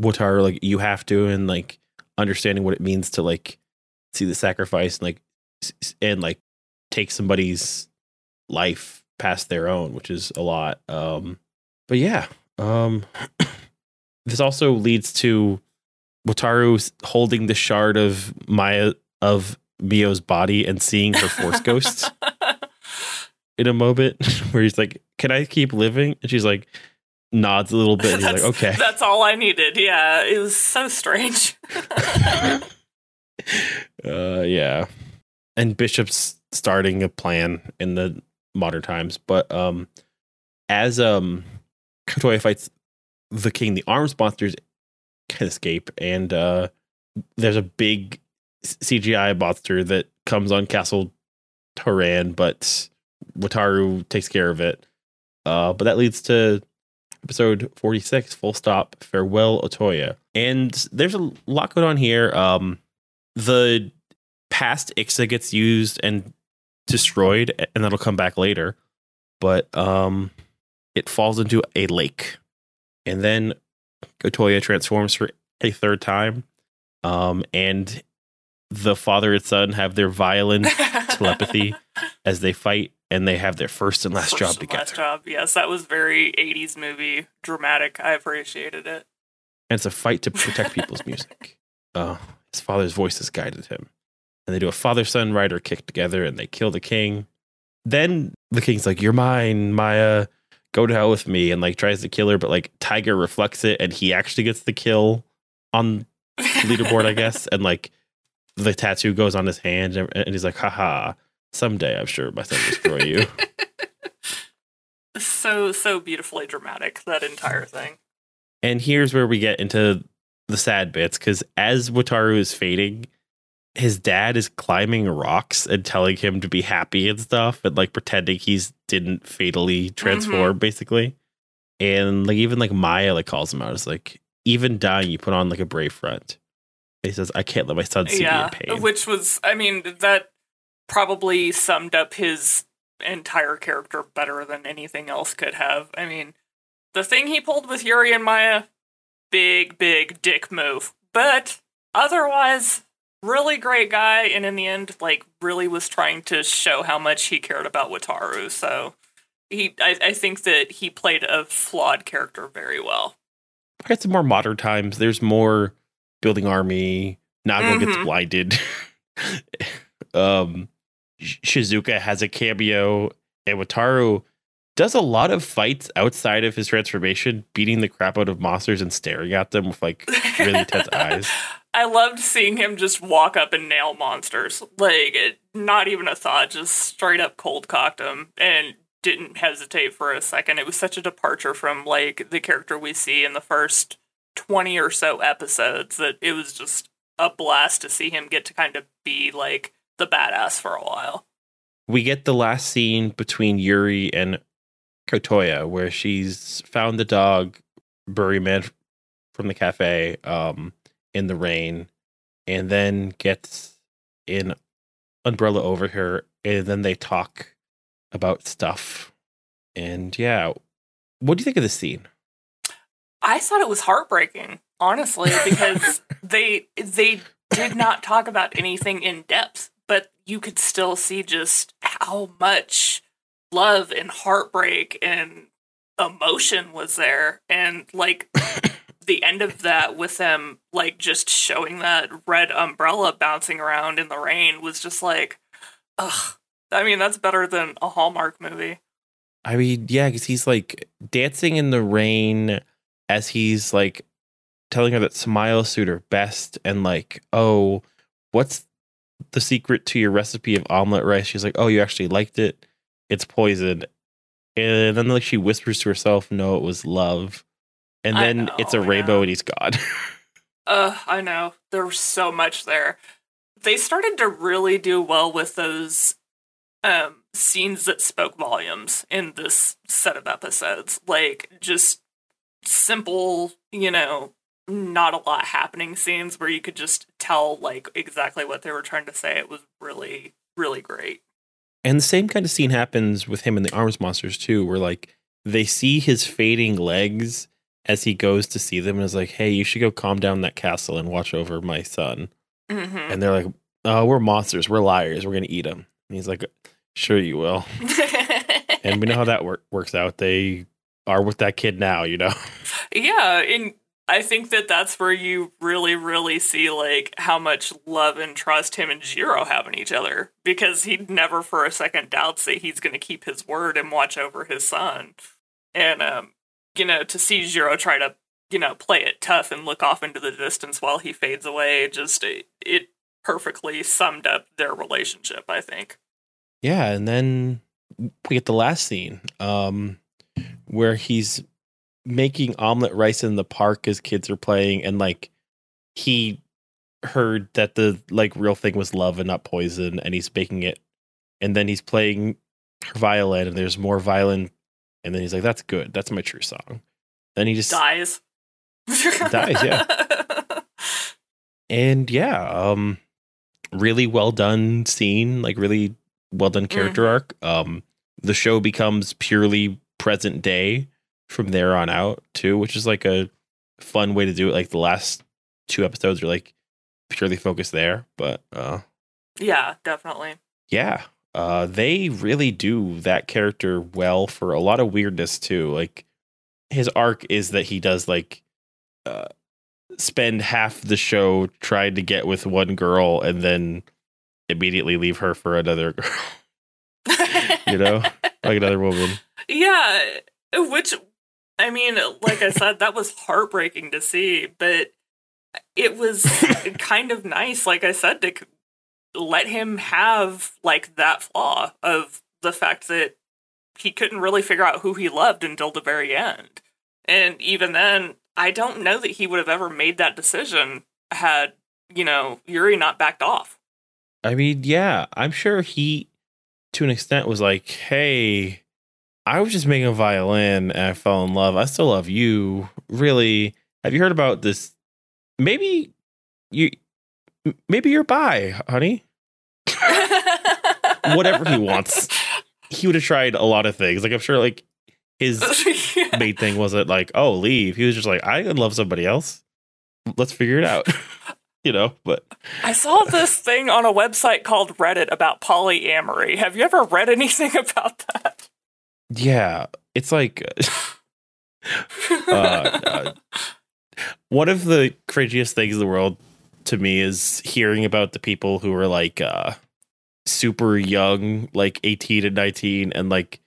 Wataru like you have to and like understanding what it means to like see the sacrifice and like and like take somebody's life past their own, which is a lot. Um, but yeah, um, [clears throat] this also leads to Wataru holding the shard of Maya of Mio's body and seeing her force ghost [laughs] in a moment [laughs] where he's like, "Can I keep living?" And she's like, nods a little bit. And he's like, "Okay, that's all I needed." Yeah, it was so strange. [laughs] uh, yeah, and Bishop's starting a plan in the modern times. But um, as um, Otoya fights the king, the arms monsters can escape, and uh, there's a big CGI monster that comes on Castle Doran, but Wataru takes care of it. Uh, but that leads to episode 46 full stop farewell otoya. And there's a lot going on here. Um the past ixa gets used and destroyed and that'll come back later. But um it falls into a lake and then Otoya transforms for a third time. Um, and the father and son have their violent [laughs] telepathy as they fight, and they have their first and last First job and together. Last job, yes, that was very '80s movie dramatic. I appreciated it. and it's a fight to protect people's music. [laughs] Uh, his father's voice has guided him, and they do a father-son rider kick together, and they kill the king. Then the king's like, "You're mine, Maya. Go to hell with me," and like tries to kill her, but like Taiga reflects it, and he actually gets the kill on [laughs] leaderboard, I guess, and like the tattoo goes on his hand, and and he's like, "Haha." Someday, I'm sure my son will destroy you. [laughs] so so beautifully dramatic that entire thing. And here's where we get into the sad bits because as Wataru is fading, his dad is climbing rocks and telling him to be happy and stuff, and like pretending he's didn't fatally mm-hmm. transform, basically. And like even like Maya like calls him out. It's like even dying, you put on like a brave front. He says, "I can't let my son see yeah, me in pain." which was I mean that probably summed up his entire character better than anything else could have. I mean, the thing he pulled with Yuri and Maya, big big dick move, but otherwise really great guy and in the end like really was trying to show how much he cared about Wataru. So he I, I think that he played a flawed character very well. I Got some more modern times. There's more building army. Nago gets Mhm. blinded. [laughs] um, Shizuka has a cameo, and Wataru does a lot of fights outside of his transformation, beating the crap out of monsters and staring at them with like really intense [laughs] eyes. I loved seeing him just walk up and nail monsters. Like, it, not even a thought, just straight up cold cocked them and didn't hesitate for a second. It was such a departure from, like, the character we see in the first 20 or so episodes that it was just a blast to see him get to kind of be, like, the badass for a while. we get the last scene between Yuri and Otoya, where she's found the dog Bury Man from the cafe um, in the rain, and then gets an umbrella over her, and then they talk about stuff. And yeah, what do you think of the scene? I thought it was heartbreaking, honestly, because [laughs] they they did not talk about anything in depth, but you could still see just how much love and heartbreak and emotion was there. And like the end of that with them like just showing that red umbrella bouncing around in the rain was just like ugh. I mean, that's better than a Hallmark movie. I mean, yeah, because he's like dancing in the rain as he's like telling her that smile suit her best and like, oh, what's the secret to your recipe of omelet rice? She's like, oh, you actually liked it. It's poison. And then like she whispers to herself, no, it was love. And then know, it's a rainbow and he's gone. [laughs] Uh, I know. There was so much there. They started to really do well with those um scenes that spoke volumes in this set of episodes. Like just simple, you know, not a lot happening scenes where you could just tell like exactly what they were trying to say. It was really, really great. And the same kind of scene happens with him and the Arms Monsters too, where like they see his fading legs as he goes to see them and is like, "Hey, you should go calm down that castle and watch over my son." hmm And they're like, "Oh, we're monsters. We're liars. We're gonna eat him." And he's like, "Sure, you will." [laughs] And we know how that wor- works out. They are with that kid now, you know. [laughs] Yeah, and I think that that's where you really, really see like how much love and trust him and Jiro have in each other because he never for a second doubts that he's going to keep his word and watch over his son. And um, you know, to see Jiro try to you know play it tough and look off into the distance while he fades away, just it, it perfectly summed up their relationship. I think. Yeah, and then we get the last scene, um, where he's making omelet rice in the park as kids are playing, and like he heard that the like real thing was love and not poison, and he's making it, and then he's playing her violin, and there's more violin, and then he's like, "That's good. That's my true song." Then he just Dies. [laughs] Dies, yeah. and yeah, um, really well done scene, like really well done character arc. Um, the show becomes purely present day from there on out too, which is like a fun way to do it. Like the last two episodes are like purely focused there. But uh, Yeah, definitely. yeah, uh, they really do that character well for a lot of weirdness too. Like his arc is that he does like uh, spend half the show trying to get with one girl and then immediately leave her for another [laughs] girl. you know, like another woman. Yeah, which I mean, like I said, that was heartbreaking to see, but it was [laughs] kind of nice, like I said, to let him have like that flaw of the fact that he couldn't really figure out who he loved until the very end. And even then, I don't know that he would have ever made that decision had, you know, Yuri not backed off. I mean, yeah, I'm sure he, to an extent, was like, "Hey, I was just making a violin and I fell in love. I still love you. Really? Have you heard about this? Maybe you, maybe you're bi, honey. [laughs] Whatever he wants. He would have tried a lot of things. Like I'm sure, like his [laughs] main thing wasn't like, oh, leave. He was just like, I love somebody else. Let's figure it out. [laughs] you know, but I saw this thing on a website called Reddit about polyamory. Have you ever read anything about that? yeah, it's like uh, uh, one of the cringiest things in the world to me is hearing about the people who are like uh super young, like 18 and 19, and like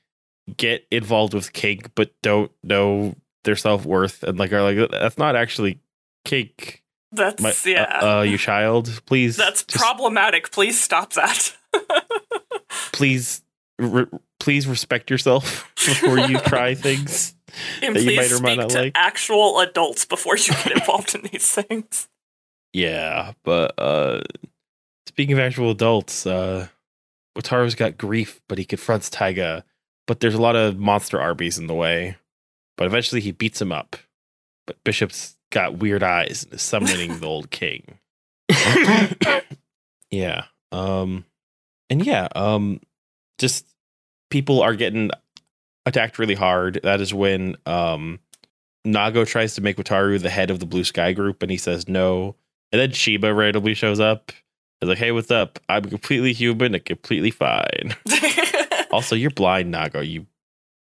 get involved with kink but don't know their self worth and like are like that's not actually kink. That's My, yeah. uh, uh, you child, please. That's just- problematic. Please stop that. [laughs] please re- please respect yourself [laughs] before you try things and That you please might or might speak not to like. actual adults before you get involved in these things. Yeah but uh speaking of actual adults uh Wataru's got grief but he confronts Taiga but there's a lot of monster armies in the way but eventually he beats him up. But Bishop's got weird eyes and is summoning the old king. [coughs] Yeah um and yeah um just people are getting attacked really hard. That is when um Nago tries to make Wataru the head of the Blue Sky group, and he says no. And then Shiba randomly shows up. He's like, "Hey, what's up? I'm completely human and completely fine." [laughs] Also, you're blind, Nago. You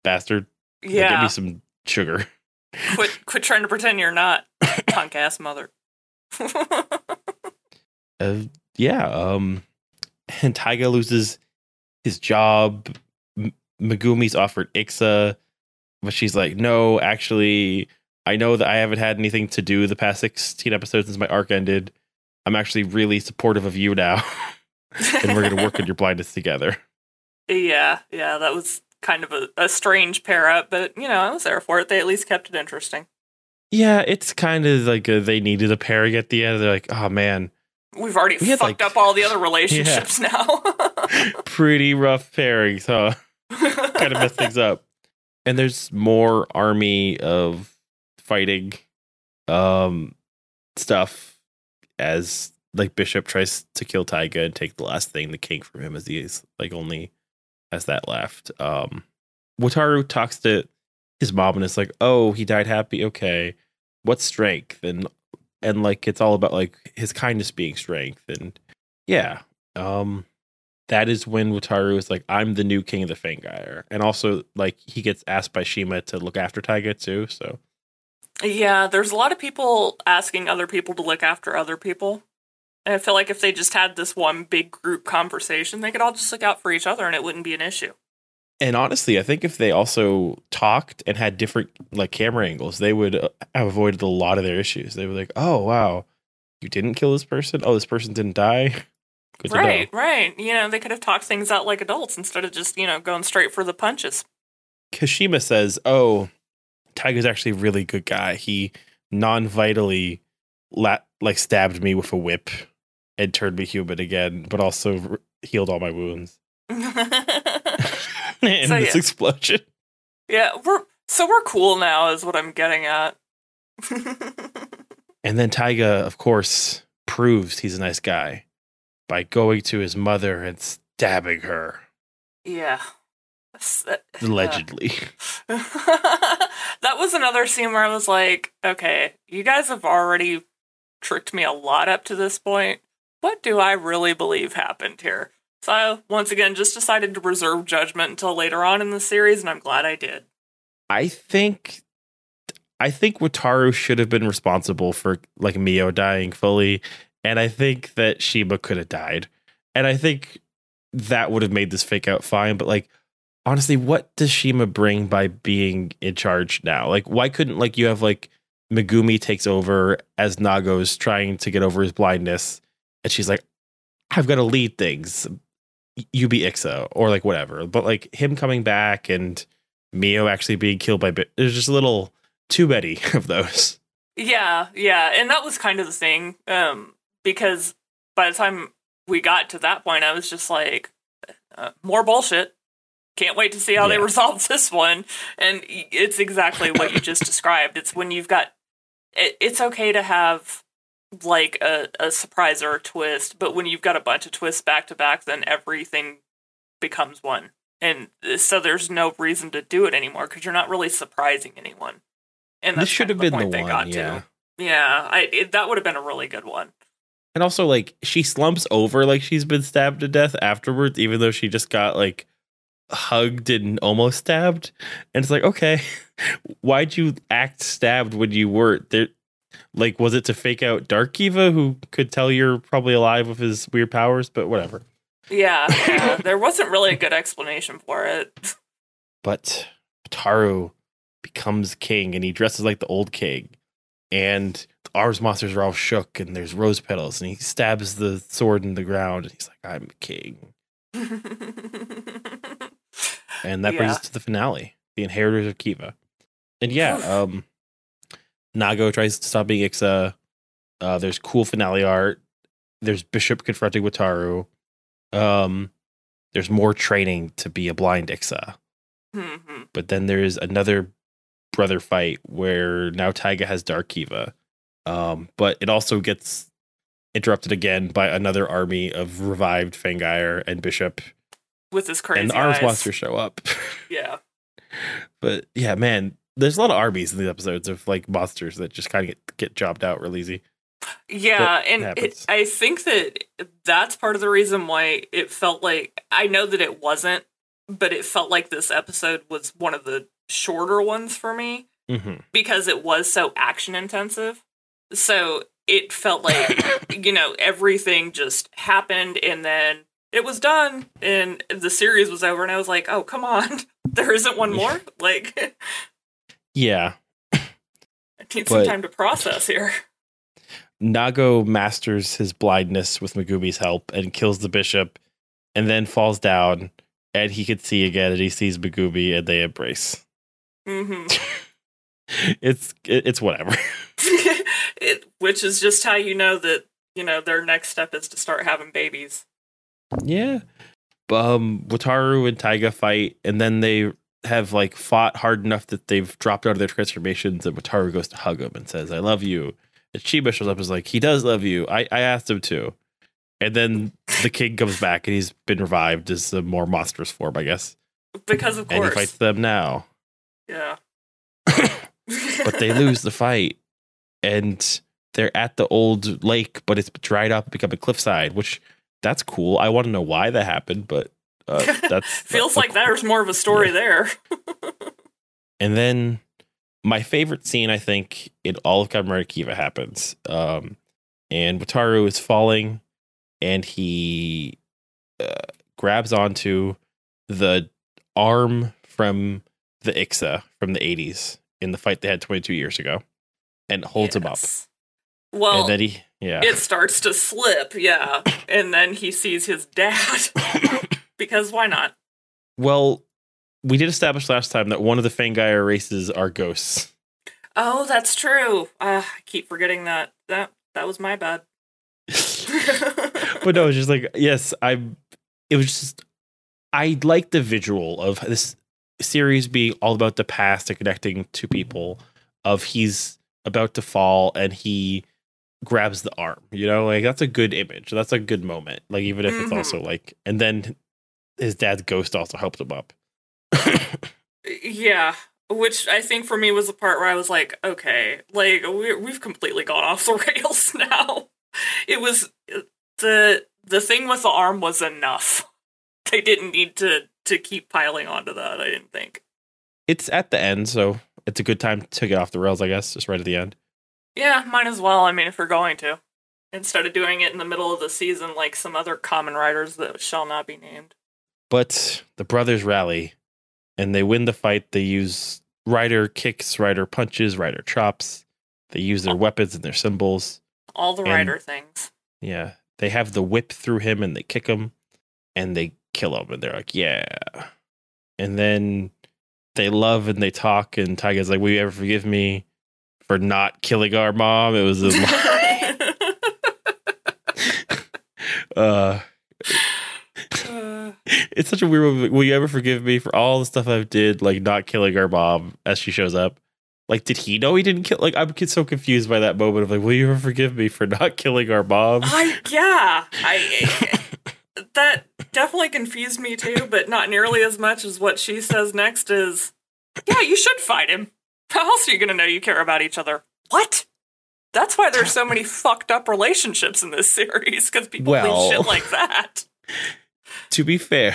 bastard. Like, Give me some sugar. quit quit trying to pretend you're not [coughs] punk ass mother. Uh, yeah. Um, and Taiga loses his job. M- Megumi's offered Ixa, but she's like, "No, actually, I know that I haven't had anything to do the past 16 episodes since my arc ended. I'm actually really supportive of you now, [laughs] and we're gonna work on your blindness together." yeah, yeah, that was kind of a, a strange pair up, but you know, I was there for it. They at least kept it interesting. Yeah, it's kind of like a, they needed a pairing at the end. They're like, "Oh man, We've already We fucked like- up all the other [laughs] relationships now. [laughs] pretty rough pairings, huh?" kind of messed things up. And there's more army of fighting um stuff as like Bishop tries to kill Taiga and take the last thing, the king from him as he is like only has that left. Um Wataru talks to his mom and is like, Oh, he died happy, okay. What's strength? And and like it's all about like his kindness being strength and yeah. Um that is when Wataru is like, I'm the new king of the Fangire. And also, like, he gets asked by Shima to look after Taiga too. So, yeah, there's a lot of people asking other people to look after other people. And I feel like if they just had this one big group conversation, they could all just look out for each other and it wouldn't be an issue. and honestly, I think if they also talked and had different, like, camera angles, they would uh, have avoided a lot of their issues. They were like, oh, wow, you didn't kill this person? Oh, this person didn't die? [laughs] Good. Right, right. You know, they could have talked things out like adults instead of just, you know, going straight for the punches. Kashima says, "Oh, Taiga's actually a really good guy. He non-vitally la- like stabbed me with a whip and turned me human again, but also r- healed all my wounds in [laughs] [laughs] So, this yeah. explosion." yeah, we're so we're cool now is what I'm getting at. And then Taiga, of course, proves he's a nice guy by going to his mother and stabbing her yeah. [laughs] Allegedly. that was another scene where I was like, okay, you guys have already tricked me a lot up to this point. What do I really believe happened here? So I, once again, just decided to reserve judgment until later on in the series, and I'm glad I did. I think I think Wataru should have been responsible for like Mio dying fully, and I think that Shima could have died, and I think that would have made this fake out fine. But like, honestly, what does Shima bring by being in charge now? Like, why couldn't like you have like Megumi takes over as Nago's trying to get over his blindness, and she's like, I've got to lead things. You be Ixa or like whatever. But like him coming back and Mio actually being killed by Bit, there's just a little too many [laughs] of those. Yeah, yeah, and that was kind of the thing. Um, because by the time we got to that point, I was just like, uh, more bullshit. Can't wait to see how Yeah. they resolve this one. And it's exactly what you just [laughs] described. It's when you've got. It, it's okay to have like a, a surprise or a twist, but when you've got a bunch of twists back to back, then everything becomes one. And uh, so there's no reason to do it anymore because you're not really surprising anyone. And This should have been the they one, got yeah. to. Yeah, I it, that would have been a really good one. And also, like, she slumps over like she's been stabbed to death afterwards, even though she just got like hugged and almost stabbed. And it's like, okay, [laughs] why'd you act stabbed when you weren't there? Like, was it to fake out Dark Kiva, who could tell you're probably alive with his weird powers? But whatever. Yeah, [laughs] yeah, there wasn't really a good explanation for it. But Taru becomes king and he dresses like the old king. And the Arms monsters are all shook and there's rose petals and he stabs the sword in the ground and he's like, I'm king. [laughs] And that brings Yeah. us to the finale, the inheritors of Kiva. And yeah, um Nago tries to stop being Ixa. Uh there's cool finale art. There's Bishop confronting Wataru. Um there's more training to be a blind Ixa. Mhm. But then there's another brother fight where now Taiga has Dark Kiva. Um, but it also gets interrupted again by another army of revived Fangire and Bishop. With his crazy and the Arms eyes. monsters show up. [laughs] Yeah. but yeah, man, there's a lot of armies in these episodes of like monsters that just kind of get, get jobbed out real easy. Yeah, That and it, I think that that's part of the reason why it felt like I know that it wasn't, but it felt like this episode was one of the shorter ones for me hmm because it was so action intensive. So it felt like [coughs] you know everything just happened and then it was done and the series was over and I was like, "Oh, come on. [laughs] There isn't one more?" Like [laughs] Yeah. I need some But- time to process here. Nago masters his blindness with Megumi's help and kills the bishop and then falls down and he can see again and he sees Megumi and they embrace. Mhm. [laughs] It's it, it's whatever. it, which is just how you know that you know their next step is to start having babies. Yeah. Um Wataru and Taiga fight and then they have like fought hard enough that they've dropped out of their transformations and Wataru goes to hug him and says, I love you. And Shiba shows up and is like, he does love you. I, I asked him to. And then the king comes back and he's been revived as a more monstrous form, I guess. Because of course. And he fights them now. yeah. [coughs] but they lose the fight and they're at the old lake but it's dried up and become a cliffside which that's cool i want to know why that happened but uh, [laughs] that's Feels like there's more of a story Yeah. there. [laughs] and then my favorite scene i think in all of Rider kiva happens um and wataru is falling and he uh, grabs onto the arm from the ixa from the 80s in the fight they had 22 years ago and holds him up Well, and then he yeah it starts to slip, yeah, and then he sees his dad [coughs] because why not? well we did establish last time that one of the fangire races are ghosts Oh, that's true. Uh, I keep forgetting that. That that was my bad. but no it's [laughs] just like yes i it was just i like the visual of this series being all about the past and connecting to people of he's about to fall and he grabs the arm you know like that's a good image that's a good moment like even if it's Mhm. also like and then his dad's ghost also helped him up yeah, which I think for me was the part where I was like, okay, like we we've completely gone off the [laughs] rails now. It was the the thing with the arm was enough. They didn't need to to keep piling onto that. I didn't think. It's at the end, so it's a good time to get off the rails, I guess, just right at the end. Yeah, might as well. I mean, if we're going to, instead of doing it in the middle of the season like some other Kamen Riders that shall not be named. But the brothers rally and they win the fight. They use Rider kicks, Rider punches, Rider chops. They use their weapons and their symbols. All the And- Rider things. Yeah. They have the whip through him and they kick him and they kill him. And they're like, yeah. And then they love and they talk. And Taiga's like, will you ever forgive me for not killing our mom? It was a [laughs] [laughs] uh, Uh, it's such a weird movie. Will you ever forgive me for all the stuff I've did, like not killing our mom as she shows up? Like, did he know he didn't kill? Like, I'm so confused by that moment of like, will you ever forgive me for not [laughs] killing our mom? I yeah, I that definitely confused me too, but not nearly as much as what she says next is, yeah, you should fight him. How else are you gonna know you care about each other? What? That's why there's so many [laughs] fucked up relationships in this series because people Well. do shit like that. [laughs] to be fair,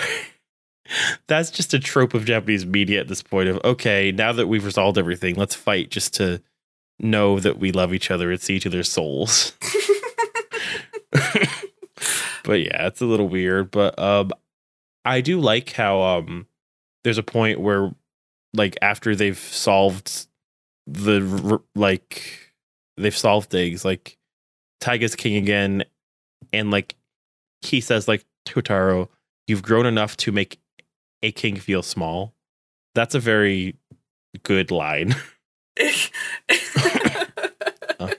that's just a trope of Japanese media at this point. Of okay, now that we've resolved everything, let's fight just to know that we love each other and see each other's souls. [laughs] but yeah, it's a little weird. But um, I do like how um, there's a point where, like, after they've solved the like, they've solved things. Like, Taiga's king again, and like, he says like Totaro, you've grown enough to make a king feel small. That's a very good line. [laughs] [laughs] Uh,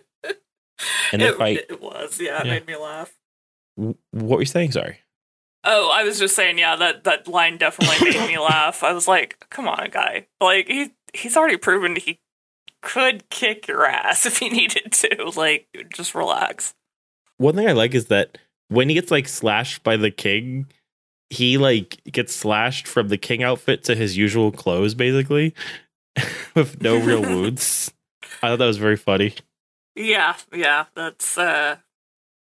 and it, if I, it was, yeah, it Yeah. made me laugh. what were you saying? Sorry. Oh, I was just saying, yeah, that that line definitely made me [laughs] laugh. I was like, "Come on, guy! Like he he's already proven he could kick your ass if he needed to. Like, just relax." One thing I like is that when he gets like slashed by the king, he like gets slashed from the king outfit to his usual clothes, basically, [laughs] with no real [laughs] wounds. I thought that was very funny. Yeah, yeah, that's uh,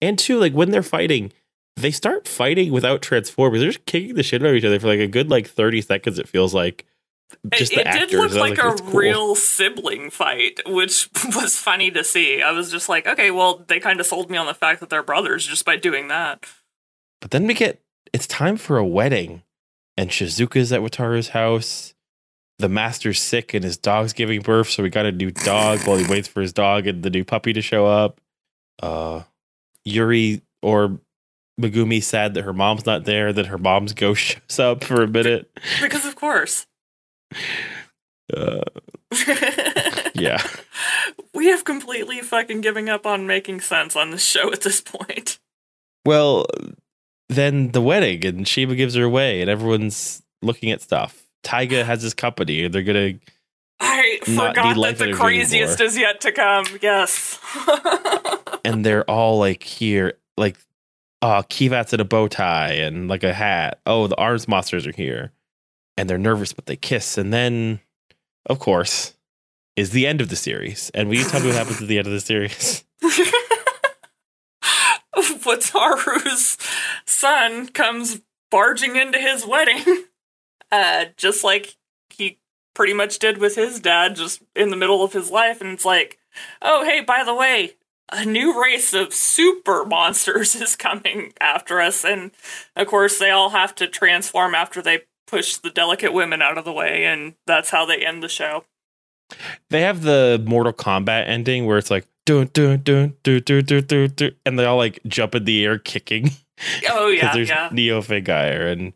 And two, like when they're fighting, they start fighting without transformers. They're just kicking the shit out of each other for like a good like thirty seconds. It feels like just it, it actors. did look was like, a cool." real sibling fight, which [laughs] was funny to see. I was just like, okay, well, they kind of sold me on the fact that they're brothers just by doing that. But then we get it's time for a wedding, and Shizuka's at Wataru's house. The master's sick and his dog's giving birth, so we got a new dog while he waits for his dog and the new puppy to show up. Uh, Yuri or Megumi sad that her mom's not there, that her mom's ghost [laughs] shows up for a minute. Because of course. Uh, [laughs] yeah. We have completely fucking giving up on making sense on this show at this point. Well, then the wedding, and Sheba gives her away, and everyone's looking at stuff. Taiga [sighs] has his company, and they're gonna I forgot that the craziest anymore. is yet to come. Yes. [laughs] and they're all like here, like uh Kivat's in a bow tie and like a hat. Oh, the arms monsters are here. And they're nervous, but they kiss. And then, of course, is the end of the series. And will you tell me what happens at the end of the series? [laughs] Wataru's son comes barging into his wedding, [laughs] uh, just like he pretty much did with his dad, just in the middle of his life. And it's like, oh, hey, by the way, a new race of super monsters [laughs] is coming after us. And of course, they all have to transform after they push the delicate women out of the way. And that's how they end the show. They have the Mortal Kombat ending where it's like dun dun dun dun dun dun dun, dun and they all like jump in the air kicking. [laughs] Oh, yeah, there's yeah. Neo Fangire and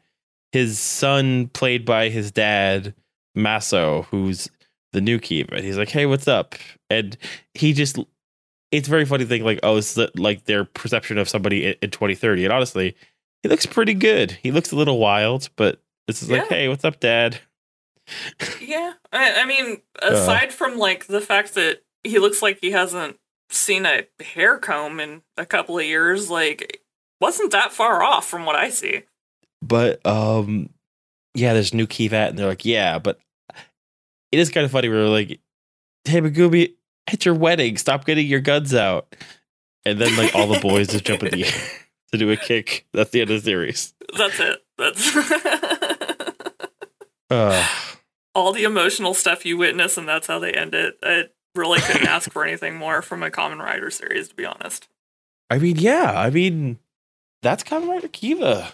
his son, played by his dad, Masao, who's the new Kiva. He's like, "Hey, what's up?" And he just. It's very funny thing, like oh, it's the, like their perception of somebody in, in 2030. And honestly, he looks pretty good. He looks a little wild, but it's just like, hey, what's up, Dad? [laughs] Yeah, I, I mean, aside from like the fact that he looks like he hasn't seen a hair comb in a couple of years, like wasn't that far off from what I see. But um, yeah, there's new Kivat, and they're like, yeah, but it is kind of funny. We're like, "Hey, Megumi, it's your wedding. Stop getting your guns out." And then like all the boys just jump in the air [laughs] to do a kick. That's the end of the series. That's it. That's [laughs] Uh, all the emotional stuff you witness, and that's how they end it. I really couldn't ask for anything more from a Kamen Rider series, to be honest. I mean, yeah. I mean, that's Kamen Rider Kiva.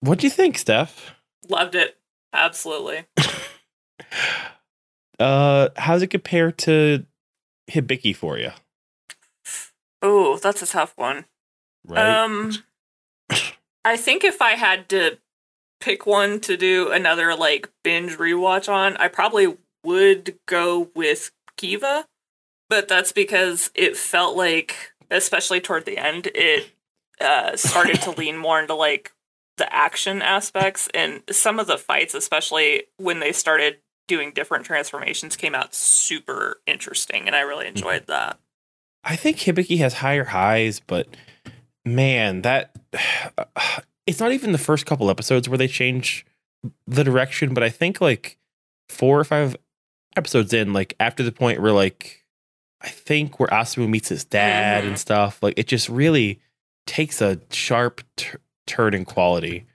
What do you think, Steph? Loved it. Absolutely. [laughs] Uh, how's it compare to Hibiki for you? Oh, that's a tough one. Right? Um, I think if I had to pick one to do another like binge rewatch on, I probably would go with Kiva, but that's because it felt like, especially toward the end, it uh, started to [laughs] lean more into like the action aspects and some of the fights, especially when they started doing different transformations, came out super interesting, and I really enjoyed that. I think Hibiki has higher highs, but man, that [sighs] it's not even the first couple episodes where they change the direction, but I think like four or five episodes in, like after the point where like I think where Asumu meets his dad Mhm. and stuff, like it just really takes a sharp t- turn in quality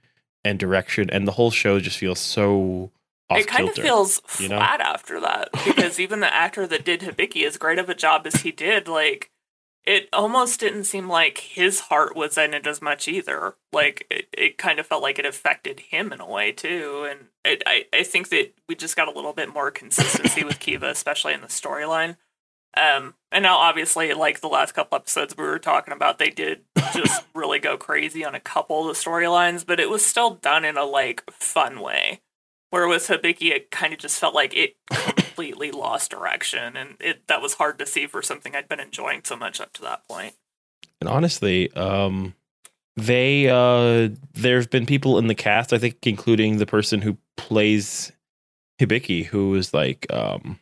and direction, and the whole show just feels so it kind kilter. of feels you know? flat after that because even the actor that did Hibiki, as great of a job as he did, like it almost didn't seem like his heart was in it as much either. Like it, it kind of felt like it affected him in a way too, and it, I I think that we just got a little bit more consistency with Kiva, especially in the storyline. Um, and now obviously, like the last couple episodes we were talking about, they did just really go crazy on a couple of the storylines, but it was still done in a like fun way. Where with Hibiki, it kind of just felt like it completely [coughs] lost direction, and it that was hard to see for something I'd been enjoying so much up to that point. And honestly, um, they uh, there have been people in the cast, I think, including the person who plays Hibiki, who was like, um,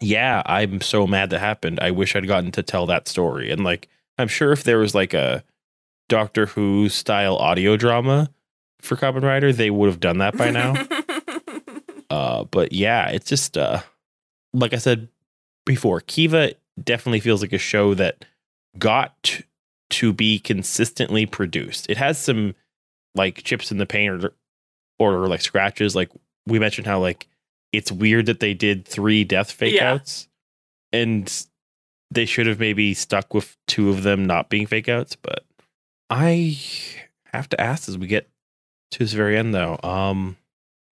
"Yeah, I'm so mad that happened. I wish I'd gotten to tell that story." And like, I'm sure if there was like a Doctor Who style audio drama for Kamen Rider, they would have done that by now. [laughs] uh, but yeah, it's just uh, like I said before, Kiva definitely feels like a show that got to be consistently produced. It has some like chips in the paint or, or like scratches. Like we mentioned how like it's weird that they did three death fake Yeah. outs and they should have maybe stuck with two of them not being fake outs. But I have to ask as we get to this very end though, um,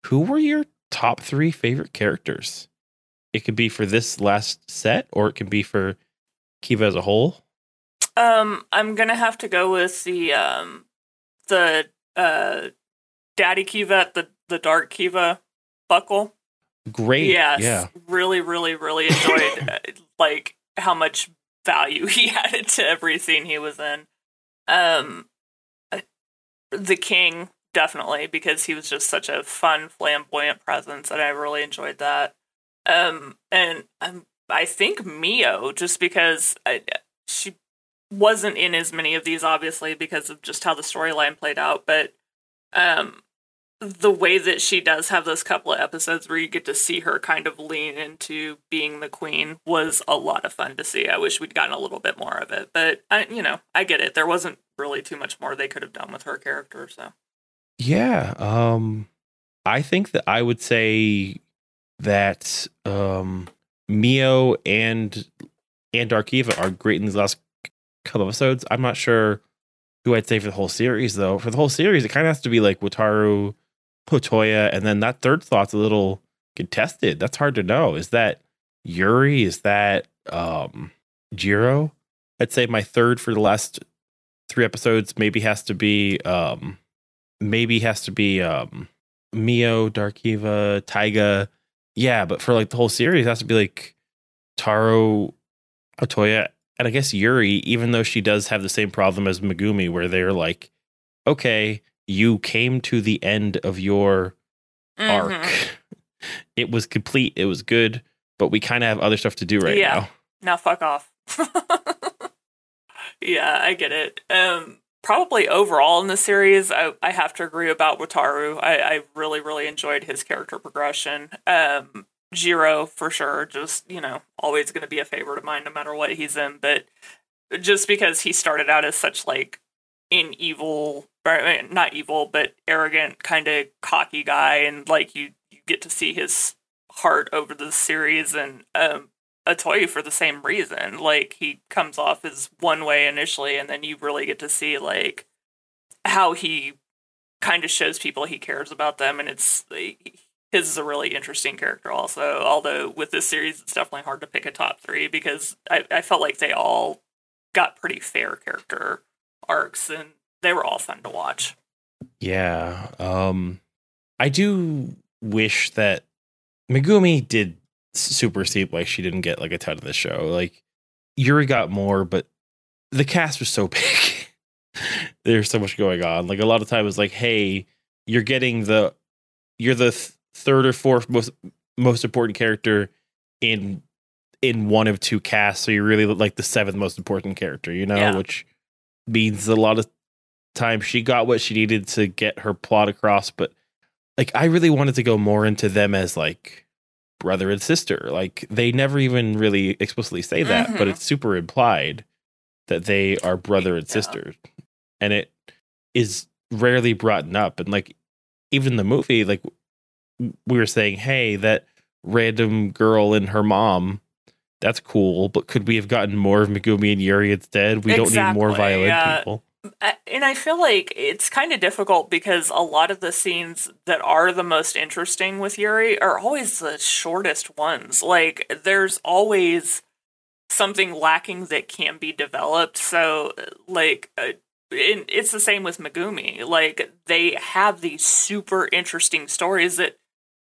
who were your top three favorite characters? It could be for this last set or it can be for Kiva as a whole. um, I'm gonna have to go with the um, the uh, Daddy Kiva, the the Dark Kiva buckle. Great. Yes, Yeah. really, really, really enjoyed [laughs] uh, like how much value [laughs] he added to every scene he was in. Um, uh, the King definitely because he was just such a fun, flamboyant presence, and I really enjoyed that. Um, and um, I think Mio just because I, she wasn't in as many of these, obviously because of just how the storyline played out, but um the way that she does have those couple of episodes where you get to see her kind of lean into being the queen was a lot of fun to see. I wish we'd gotten a little bit more of it, but I, you know, I get it. There wasn't really too much more they could have done with her character. So Yeah. Um I think that I would say that um Mio and and Darkiva are great in these last couple episodes. I'm not sure who I'd say for the whole series though. For the whole series, it kind of has to be like Wataru, Otoya, and then that third thought's a little contested. That's hard to know. Is that Yuri? Is that um Jiro? I'd say my third for the last three episodes maybe has to be um maybe has to be um Mio, Darkiva, Taiga. Yeah, but for like the whole series, it has to be like Taro, Otoya, and I guess Yuri, even though she does have the same problem as Megumi, where they're like, okay, you came to the end of your arc. Mhm. It was complete, it was good, but we kind of have other stuff to do right Yeah. now. now fuck off. [laughs] yeah, I get it. Um, probably overall in the series, I, I have to agree about Wataru. I, I really, really enjoyed his character progression. Um, Jiro for sure. Just you know, always going to be a favorite of mine no matter what he's in. But just because he started out as such like an evil, not evil, but arrogant, kind of cocky guy, and like you you get to see his heart over the series, and um, Otoya for the same reason. Like he comes off as one way initially, and then you really get to see like how he kind of shows people he cares about them, and it's his is a really interesting character also. Although with this series, it's definitely hard to pick a top three because I, I felt like they all got pretty fair character arcs, and they were all fun to watch. Yeah, um, I do wish that Megumi did super steep. Like she didn't get like a ton of the show. Like Yuri got more, but the cast was so [laughs] big. There's so much going on. Like a lot of time was like, hey, you're getting the you're the th- third or fourth most most important character in in one of two casts, so you're really like the seventh most important character, you know, yeah. which means a lot of times she got what she needed to get her plot across, but like I really wanted to go more into them as like brother and sister. Like they never even really explicitly say that, mm-hmm. but it's super implied that they are brother and sister. And it is rarely brought up. And like even the movie, like we were saying, hey, that random girl and her mom, that's cool, but could we have gotten more of Megumi and Yuri instead? We exactly, don't need more violent yeah. people. And I feel like it's kind of difficult because a lot of the scenes that are the most interesting with Yuri are always the shortest ones. Like, there's always something lacking that can be developed. So, like, uh, it's the same with Megumi. Like, they have these super interesting stories that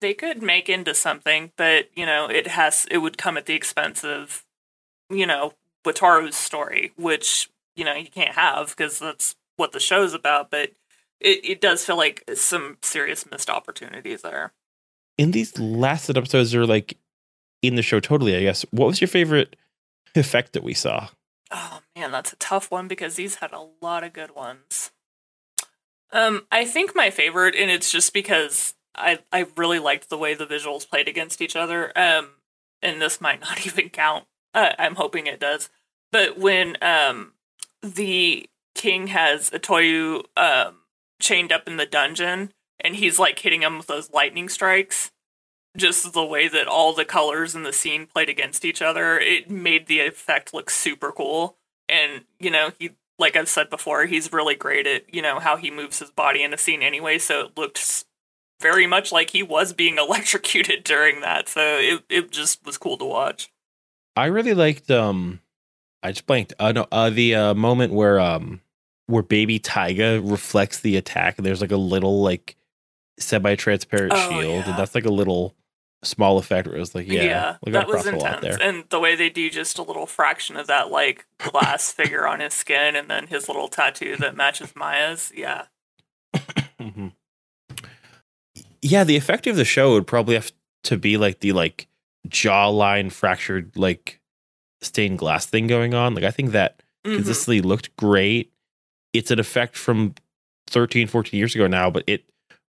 they could make into something, but, you know, it has, it would come at the expense of, you know, Wataru's story, which you know you can't have because that's what the show's about. But it, it does feel like some serious missed opportunities there. In these last episodes, are like in the show totally. I guess. What was your favorite effect that we saw? Oh man, that's a tough one because these had a lot of good ones. Um, I think my favorite, and it's just because I I really liked the way the visuals played against each other. Um, and this might [laughs] not even count. Uh, I'm hoping it does. But when um the king has Otoya um, chained up in the dungeon, and he's like hitting him with those lightning strikes. Just the way that all the colors in the scene played against each other, it made the effect look super cool. And you know, he like I've said before, he's really great at you know how he moves his body in a scene anyway. So it looked very much like he was being [laughs] electrocuted during that. So it it just was cool to watch. I really liked um I just blanked. Uh, no, uh, the uh, moment where um where baby Taiga reflects the attack. and There's like a little like semi-transparent oh, shield, yeah. and that's like a little small effect where it was like, yeah, yeah that was intense. And the way they do just a little fraction of that like glass [coughs] figure on his skin, and then his little tattoo that matches Maya's, yeah. [coughs] mm-hmm. Yeah, the effect of the show would probably have to be like the like jawline fractured like stained glass thing going on. Like I think that mm-hmm. consistently looked great. It's an effect from 13, 14 years ago now, but it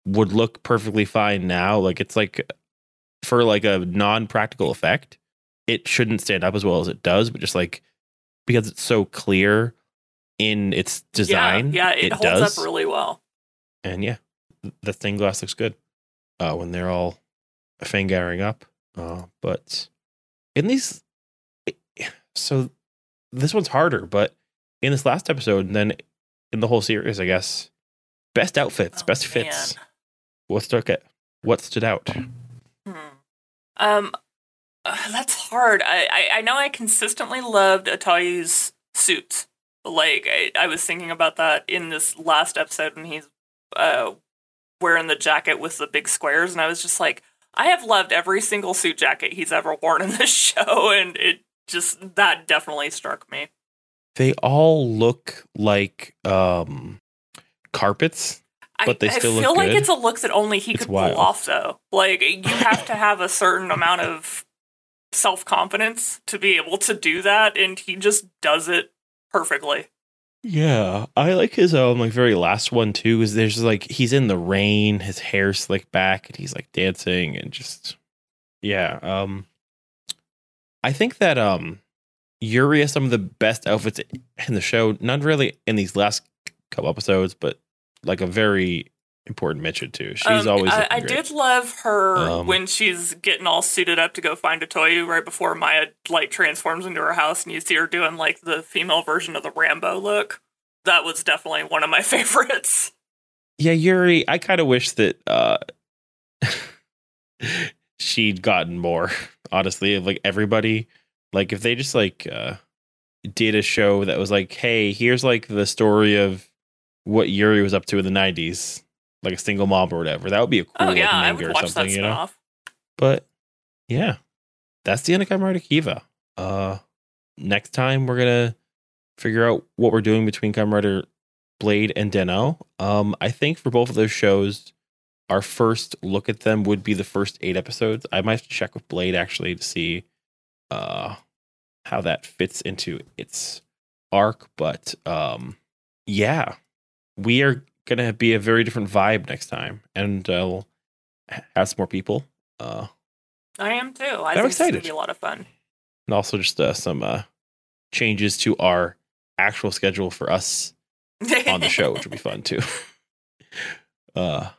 would look perfectly fine now. Like it's like for like a non-practical effect, it shouldn't stand up as well as it does, but just like because it's so clear in its design, yeah, yeah it, it holds does. up really well. And yeah, the stained glass looks good uh, when they're all fingering up. Uh, but in these so this one's harder, but in this last episode, and then in the whole series, I guess, best outfits, oh, best man. fits. What stuck it? What stood out? Hmm. Um, uh, that's hard. I, I, I know I consistently loved Otoya's suits. Like I, I was thinking about that in this last episode when he's uh wearing the jacket with the big squares, and I was just like, I have loved every single suit jacket he's ever worn in this [laughs] show, and it just that definitely struck me. They all look like um carpets, but they still look like. I feel like it's a look that only he it's could wild. pull off though. Like you have to [laughs] have a certain amount of self confidence to be able to do that, and he just does it perfectly. Yeah, I like his um like very last one too. Is there's like he's in the rain, his hair slicked back, and he's like dancing and just Yeah. Um, I think that um, Yuri has some of the best outfits in the show. Not really in these last couple episodes, but like a very important mention too. She's Um, always. I, I did love her Um, when she's getting all suited up to go find Otoya right before Maya like transforms into her house, and you see her doing like the female version of the Rambo look. That was definitely one of my [laughs] favorites. Yeah, Yuri. I kind of wish that uh, [laughs] she'd gotten more. [laughs] Honestly, of, like everybody, like if they just like uh, did a show that was like, hey, here's like the story of what Yuri was up to in the '90s, like a single mom or whatever. That would be a cool oh like, yeah, I manga or that something, you know. spinoff. But yeah, that's the end of Rider Kiva. Uh, next time we're gonna figure out what we're doing between Kamen Rider Blade and Den-O. Um, I think for both of those shows, our first look at them would be the first eight episodes. I might have to check with Blade actually to see uh how that fits into its arc. But um, yeah, we are gonna be a very different vibe next time, and uh, have some more people. Uh, I am too. I I'm think it's gonna excited. be a lot of fun. and also just uh, some uh, changes to our actual schedule for us [laughs] on the show, which will be fun too. [laughs] uh,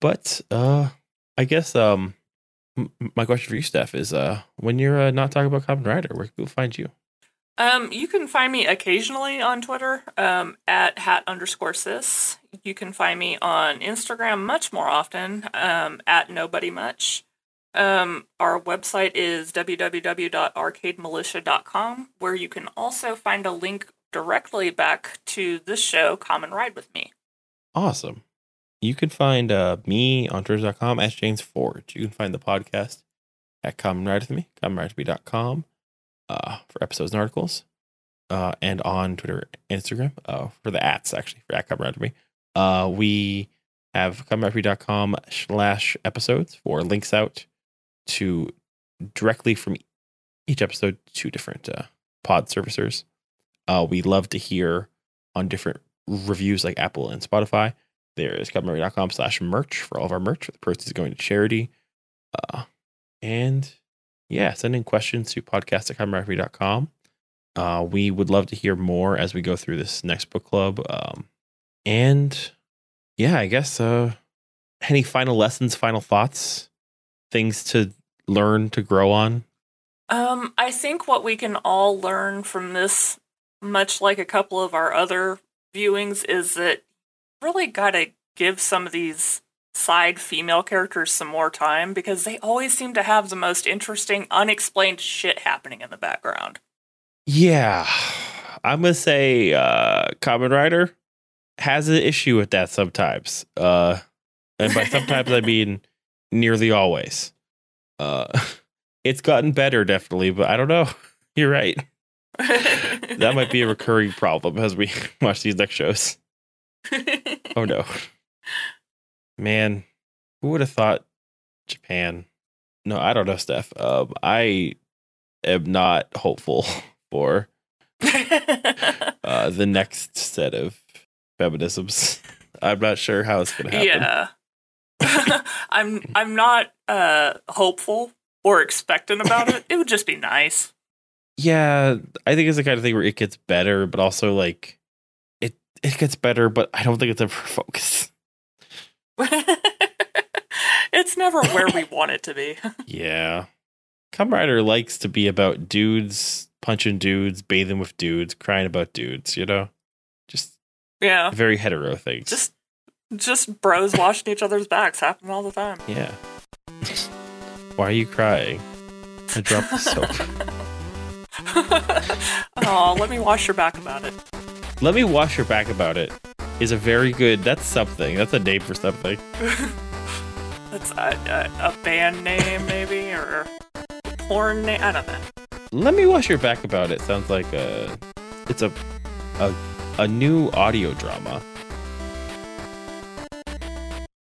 but uh, I guess um, m- my question for you, Steph, is uh, when you're uh, not talking about Kamen Rider, where can people find you? Um, you can find me occasionally on Twitter um, at hat underscore sis. You can find me on Instagram much more often um, at nobody much. Um, our website is www.arcademilitia.com, where you can also find a link directly back to this show, Come and Ride with Me. Awesome. You can find uh, me on Twitter.com at James Forge. You can find the podcast at Common Ride with Me, commonridewithme.com uh, for episodes and articles. Uh, and on Twitter Instagram uh, for the ats, actually, for at Common Ride with Me. Uh, we have commonridewithme.com slash episodes for links out to directly from each episode to different uh, pod servicers. Uh, we love to hear on different reviews like Apple and Spotify. There is commonary.com slash merch for all of our merch. The proceeds going to charity. Uh, and yeah, send in questions to podcast at commonary.com. Uh, we would love to hear more as we go through this next book club. Um, and yeah, I guess uh, any final lessons, final thoughts, things to learn to grow on? Um, I think what we can all learn from this, much like a couple of our other viewings, is that really got to give some of these side female characters some more time because they always seem to have the most interesting, unexplained shit happening in the background. Yeah, I'm gonna say uh Kamen Rider has an issue with that sometimes. Uh and by sometimes I [laughs] mean nearly always. Uh [laughs] it's gotten better definitely, but I don't know. [laughs] You're right. That might be a recurring problem as we watch these next shows. [laughs] Oh no. Man, who would have thought Japan? No, I don't know, Steph. Um I am not hopeful [laughs] for [laughs] uh, the next set of feminisms. I'm not sure how it's going to happen. yeah. I'm I'm not uh hopeful or expectant about it. It would just be nice. Yeah, I think it's the kind of thing where it gets better, but also like it gets better, but I don't think it's ever [laughs] focused. [laughs] it's never where we [laughs] want it to be. Yeah, Kamen Rider likes to be about dudes punching dudes, bathing with dudes, crying about dudes. You know, just Yeah. very hetero things. Just just bros washing each other's backs happen all the time. yeah. Why are you crying? I dropped the soap. oh, let me wash your back about it. Let me wash your back about it. Is a very good. That's something. That's a name for something. [laughs] That's a, a, a band name, maybe, or a porn name. I don't know. Let me wash your back about it. Sounds like a. It's a, a, a new audio drama.